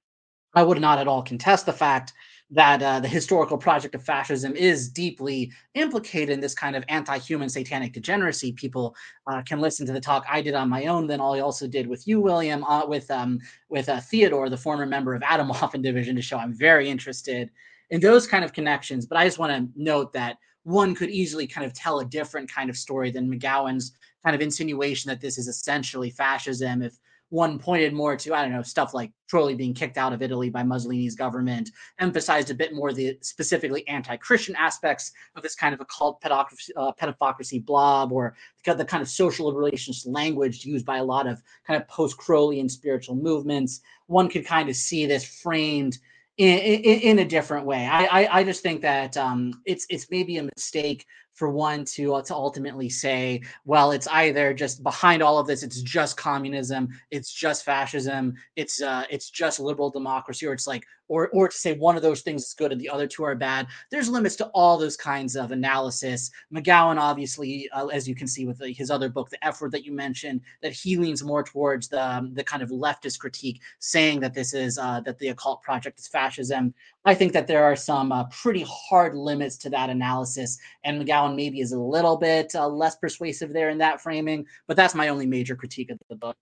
I would not at all contest the fact that uh, the historical project of fascism is deeply implicated in this kind of anti-human satanic degeneracy. People uh, can listen to the talk I did on my own, then I also did with you, William, uh, with um, with uh, Theodore, the former member of Atomwaffen Division, to show I'm very interested in those kind of connections. But I just want to note that one could easily kind of tell a different kind of story than McGowan's kind of insinuation that this is essentially fascism. If one pointed more to I don't know stuff like Crowley being kicked out of Italy by Mussolini's government, emphasized a bit more the specifically anti-Christian aspects of this kind of occult pedocracy, uh, blob, or the, kind of social relations language used by a lot of kind of post-Crowleyan spiritual movements. One could kind of see this framed in, in, in a different way. I, I, I just think that um, it's it's maybe a mistake for one to uh, to ultimately say, well, it's either just behind all of this, it's just communism, it's just fascism, it's uh, it's just liberal democracy, or it's like, or or to say one of those things is good and the other two are bad. There's limits to all those kinds of analysis. McGowan, obviously, uh, as you can see with his other book, The F Word that you mentioned, that he leans more towards the um, the kind of leftist critique, saying that this is uh, that the occult project is fascism. I think that there are some uh, pretty hard limits to that analysis, and McGowan maybe is a little bit uh, less persuasive there in that framing. But that's my only major critique of the book.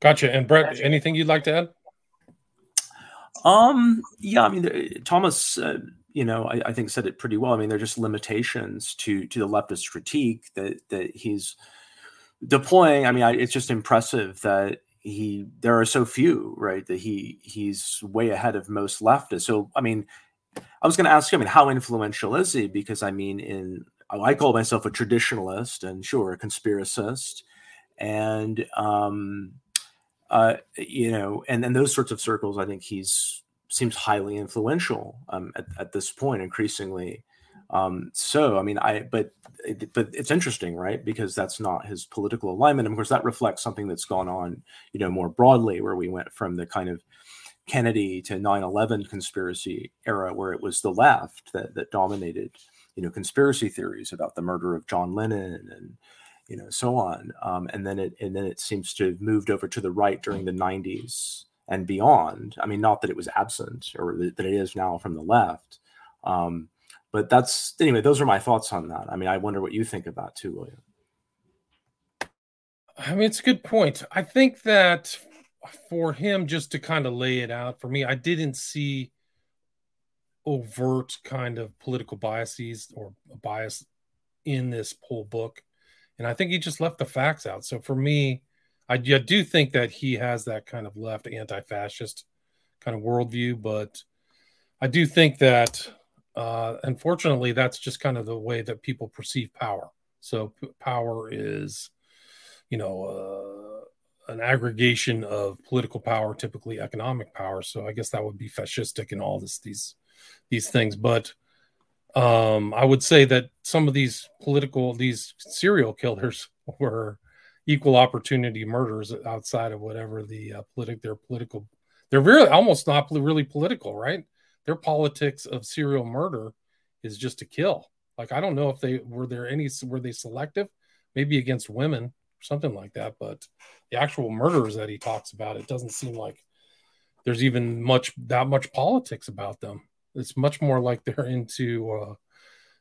Gotcha. And Brett, gotcha. anything you'd like to add? Um. Yeah. I mean, Thomas. Uh, you know, I, I, think said it pretty well. I mean, there are just limitations to to the leftist critique that that he's deploying. I mean, I, it's just impressive that he there are so few right that he he's way ahead of most leftists so i mean i was going to ask you i mean how influential is he because i mean in i call myself a traditionalist and sure a conspiracist and um uh you know and then those sorts of circles i think he's seems highly influential um at, at this point increasingly um, so, I mean, I but but it's interesting, right? Because that's not his political alignment. And of course, that reflects something that's gone on, you know, more broadly, where we went from the kind of Kennedy to 9/11 conspiracy era, where it was the left that that dominated, you know, conspiracy theories about the murder of John Lennon and you know so on. Um, and then it and then it seems to have moved over to the right during the 90s and beyond. I mean, not that it was absent or that it is now from the left. Um, but that's anyway those are my thoughts on that i mean i wonder what you think about too william i mean it's a good point i think that for him just to kind of lay it out for me i didn't see overt kind of political biases or bias in this whole book and i think he just left the facts out so for me i, I do think that he has that kind of left anti-fascist kind of worldview but i do think that uh, unfortunately, that's just kind of the way that people perceive power. So p- power is, you know, uh, an aggregation of political power, typically economic power. So I guess that would be fascistic and all this these these things. But um, I would say that some of these political these serial killers were equal opportunity murders outside of whatever the uh, politic their political they're really almost not really political, right? their politics of serial murder is just to kill. Like I don't know if they were there any were they selective, maybe against women or something like that. But the actual murderers that he talks about, it doesn't seem like there's even much that much politics about them. It's much more like they're into uh,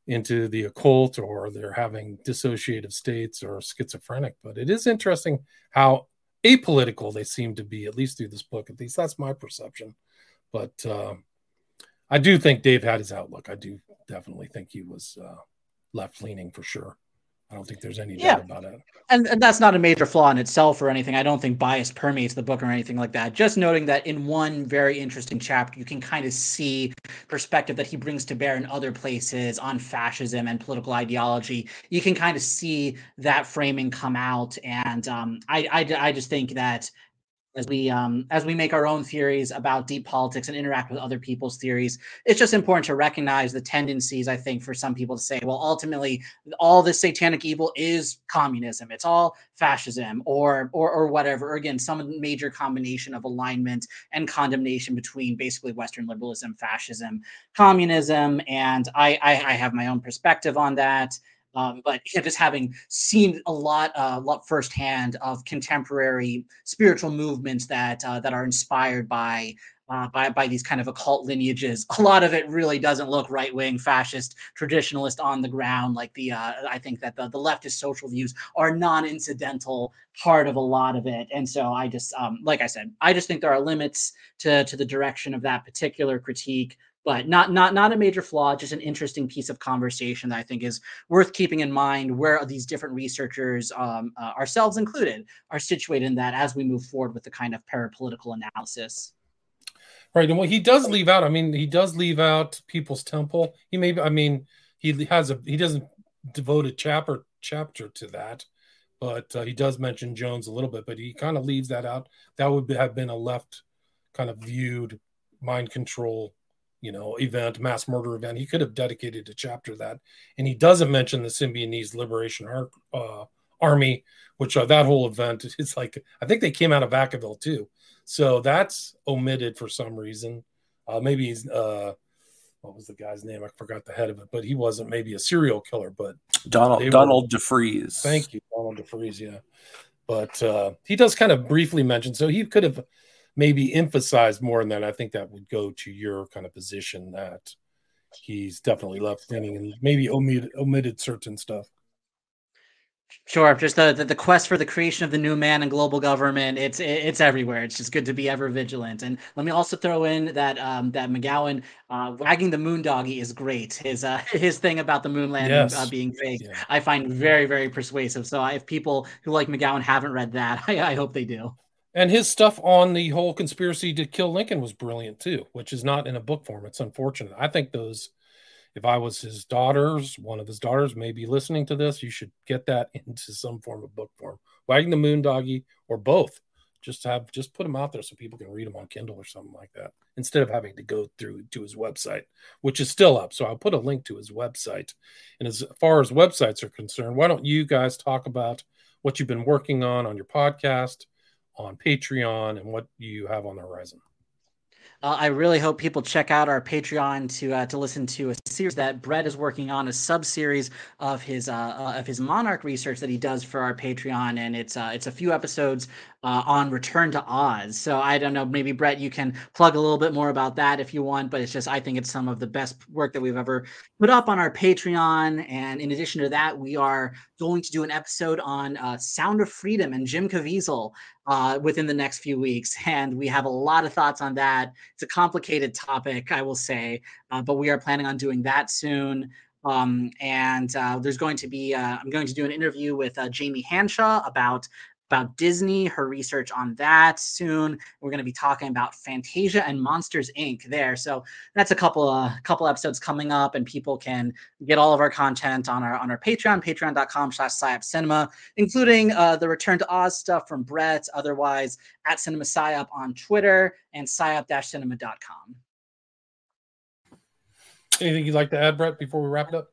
into the occult or they're having dissociative states or schizophrenic. But it is interesting how apolitical they seem to be, at least through this book. At least that's my perception. But uh, I do think Dave had his outlook. I do definitely think he was uh, left leaning for sure. I don't think there's any yeah. doubt about it. And, and that's not a major flaw in itself or anything. I don't think bias permeates the book or anything like that. Just noting that in one very interesting chapter, you can kind of see perspective that he brings to bear in other places on fascism and political ideology. You can kind of see that framing come out. And um, I, I, I just think that as we um, as we make our own theories about deep politics and interact with other people's theories. It's just important to recognize the tendencies i think for some people to say well ultimately all this satanic evil is communism. It's all fascism or or or whatever. Or again some major combination of alignment and condemnation between basically western liberalism fascism communism and i i, I have my own perspective on that um, but just having seen a lot, uh, lot firsthand of contemporary spiritual movements that uh, that are inspired by uh, by by these kind of occult lineages. A lot of it really doesn't look right wing, fascist, traditionalist on the ground. Like the uh, I think that the the leftist social views are non incidental part of a lot of it. And so I just um, like I said, I just think there are limits to to the direction of that particular critique but not not not a major flaw just an interesting piece of conversation that i think is worth keeping in mind where these different researchers um, uh, ourselves included are situated in that as we move forward with the kind of parapolitical analysis. Right and what he does leave out i mean he does leave out people's temple. He maybe i mean he has a he doesn't devote a chapter chapter to that but uh, he does mention jones a little bit but he kind of leaves that out. That would have been a left kind of viewed mind control you know event mass murder event he could have dedicated a chapter to that. And he doesn't mention the symbionese liberation Ar- uh, army which uh, that whole event is like i think they came out of vacaville too. So that's omitted for some reason. Uh, maybe he's uh, what was the guy's name? I forgot the head of it but he wasn't maybe a serial killer but donald donald were, defreeze. Thank you donald DeFreeze yeah. But uh, he does kind of briefly mention so he could have maybe emphasized more than that, I think that would go to your kind of position that he's definitely left leaning and maybe omitted, omitted certain stuff. Sure, just the, the, the quest for the creation of the new man and global government. It's it's everywhere. It's just good to be ever vigilant. And let me also throw in that um, that McGowan uh, wagging the Moondoggie is great. His uh, his thing about the moon landing yes. uh, being fake, yeah. I find very very persuasive. So if people who like McGowan haven't read that, I, I hope they do. And his stuff on the whole conspiracy to kill Lincoln was brilliant too, which is not in a book form. It's unfortunate. I think those, if I was his daughters, one of his daughters may be listening to this, you should get that into some form of book form. Wagging the Moondoggie or both. Just have just put them out there so people can read them on Kindle or something like that instead of having to go through to his website, which is still up. So I'll put a link to his website. And as far as websites are concerned, why don't you guys talk about what you've been working on on your podcast? On Patreon and what you have on the horizon. Uh, I really hope people check out our Patreon to uh, to listen to a series that Brett is working on, a sub series of his uh, uh, of his Monarch research that he does for our Patreon, and it's uh, it's a few episodes uh, on Return to Oz. So I don't know, maybe Brett, you can plug a little bit more about that if you want, but it's just I think it's some of the best work that we've ever put up on our Patreon. And in addition to that, we are going to do an episode on uh, Sound of Freedom and Jim Caviezel uh, within the next few weeks, and we have a lot of thoughts on that. It's a complicated topic, I will say, uh, but we are planning on doing that soon. Um, and uh, there's going to be uh, I'm going to do an interview with uh, Jamie Hanshaw about about Disney, her research on that soon. We're going to be talking about Fantasia and Monsters Inc. there. So that's a couple of uh, couple episodes coming up, and people can get all of our content on our on our Patreon, patreon.com slash cinema, including uh, the Return to Oz stuff from Brett, otherwise at Cinema Psyop on Twitter and psyop-cinema.com. Anything you'd like to add, Brett, before we wrap it up?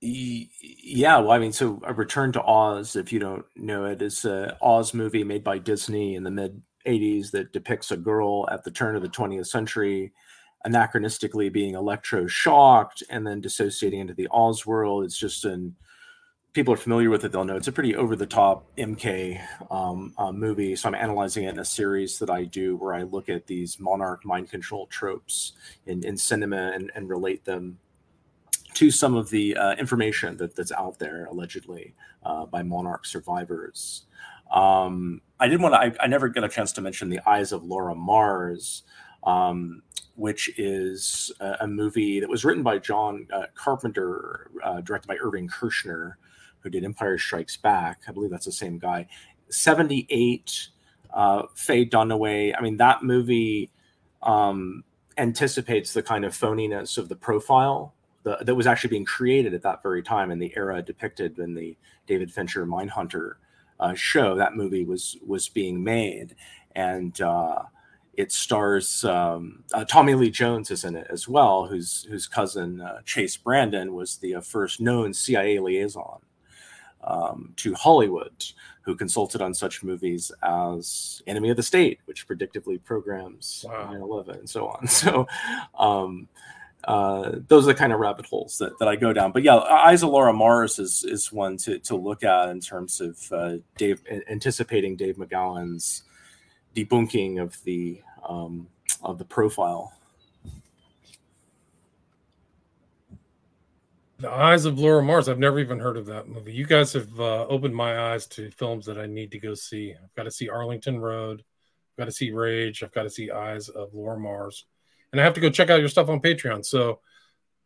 Yeah, well, I mean, so a Return to Oz, if you don't know it, is a Oz movie made by Disney in the mid 80s that depicts a girl at the turn of the 20th century anachronistically being electro shocked and then dissociating into the Oz world. It's just an people are familiar with it, they'll know it's a pretty over the top MK um, uh, movie. So I'm analyzing it in a series that I do where I look at these monarch mind control tropes in, in cinema and, and relate them to some of the uh, information that, that's out there allegedly uh, by monarch survivors. Um, I didn't want to, I, I, never get a chance to mention The Eyes of Laura Mars, um, which is a, a, movie that was written by John uh, Carpenter, uh, directed by Irvin Kershner, who did Empire Strikes Back. I believe that's the same guy. 78, uh, Faye Dunaway. I mean, that movie um, anticipates the kind of phoniness of the profile the, that was actually being created at that very time in the era depicted in the David Fincher Mindhunter uh, show. That movie was was being made, and uh, it stars um, uh, Tommy Lee Jones is in it as well, whose whose cousin uh, Chase Brandon was the uh, first known CIA liaison um, to Hollywood, who consulted on such movies as Enemy of the State, which predictively programs wow. 9/11 and so on. So. Um, uh, those are the kind of rabbit holes that, that I go down. But yeah, Eyes of Laura Mars is is one to to look at in terms of uh, Dave anticipating Dave McGowan's debunking of the um, of the profile. The Eyes of Laura Mars. I've never even heard of that movie. You guys have uh, opened my eyes to films that I need to go see. I've got to see Arlington Road. I've got to see Rage. I've got to see Eyes of Laura Mars. And I have to go check out your stuff on Patreon. So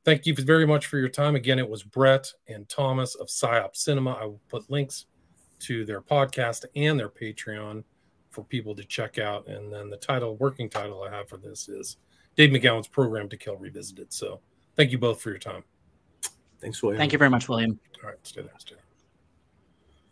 thank you very much for your time. Again, it was Brett and Thomas of PSYOP Cinema. I will put links to their podcast and their Patreon for people to check out. And then the title, working title I have for this is Dave McGowan's Program to Kill Revisited. So thank you both for your time. Thanks, William. Thank you very much, William. All right, stay there. Stay there.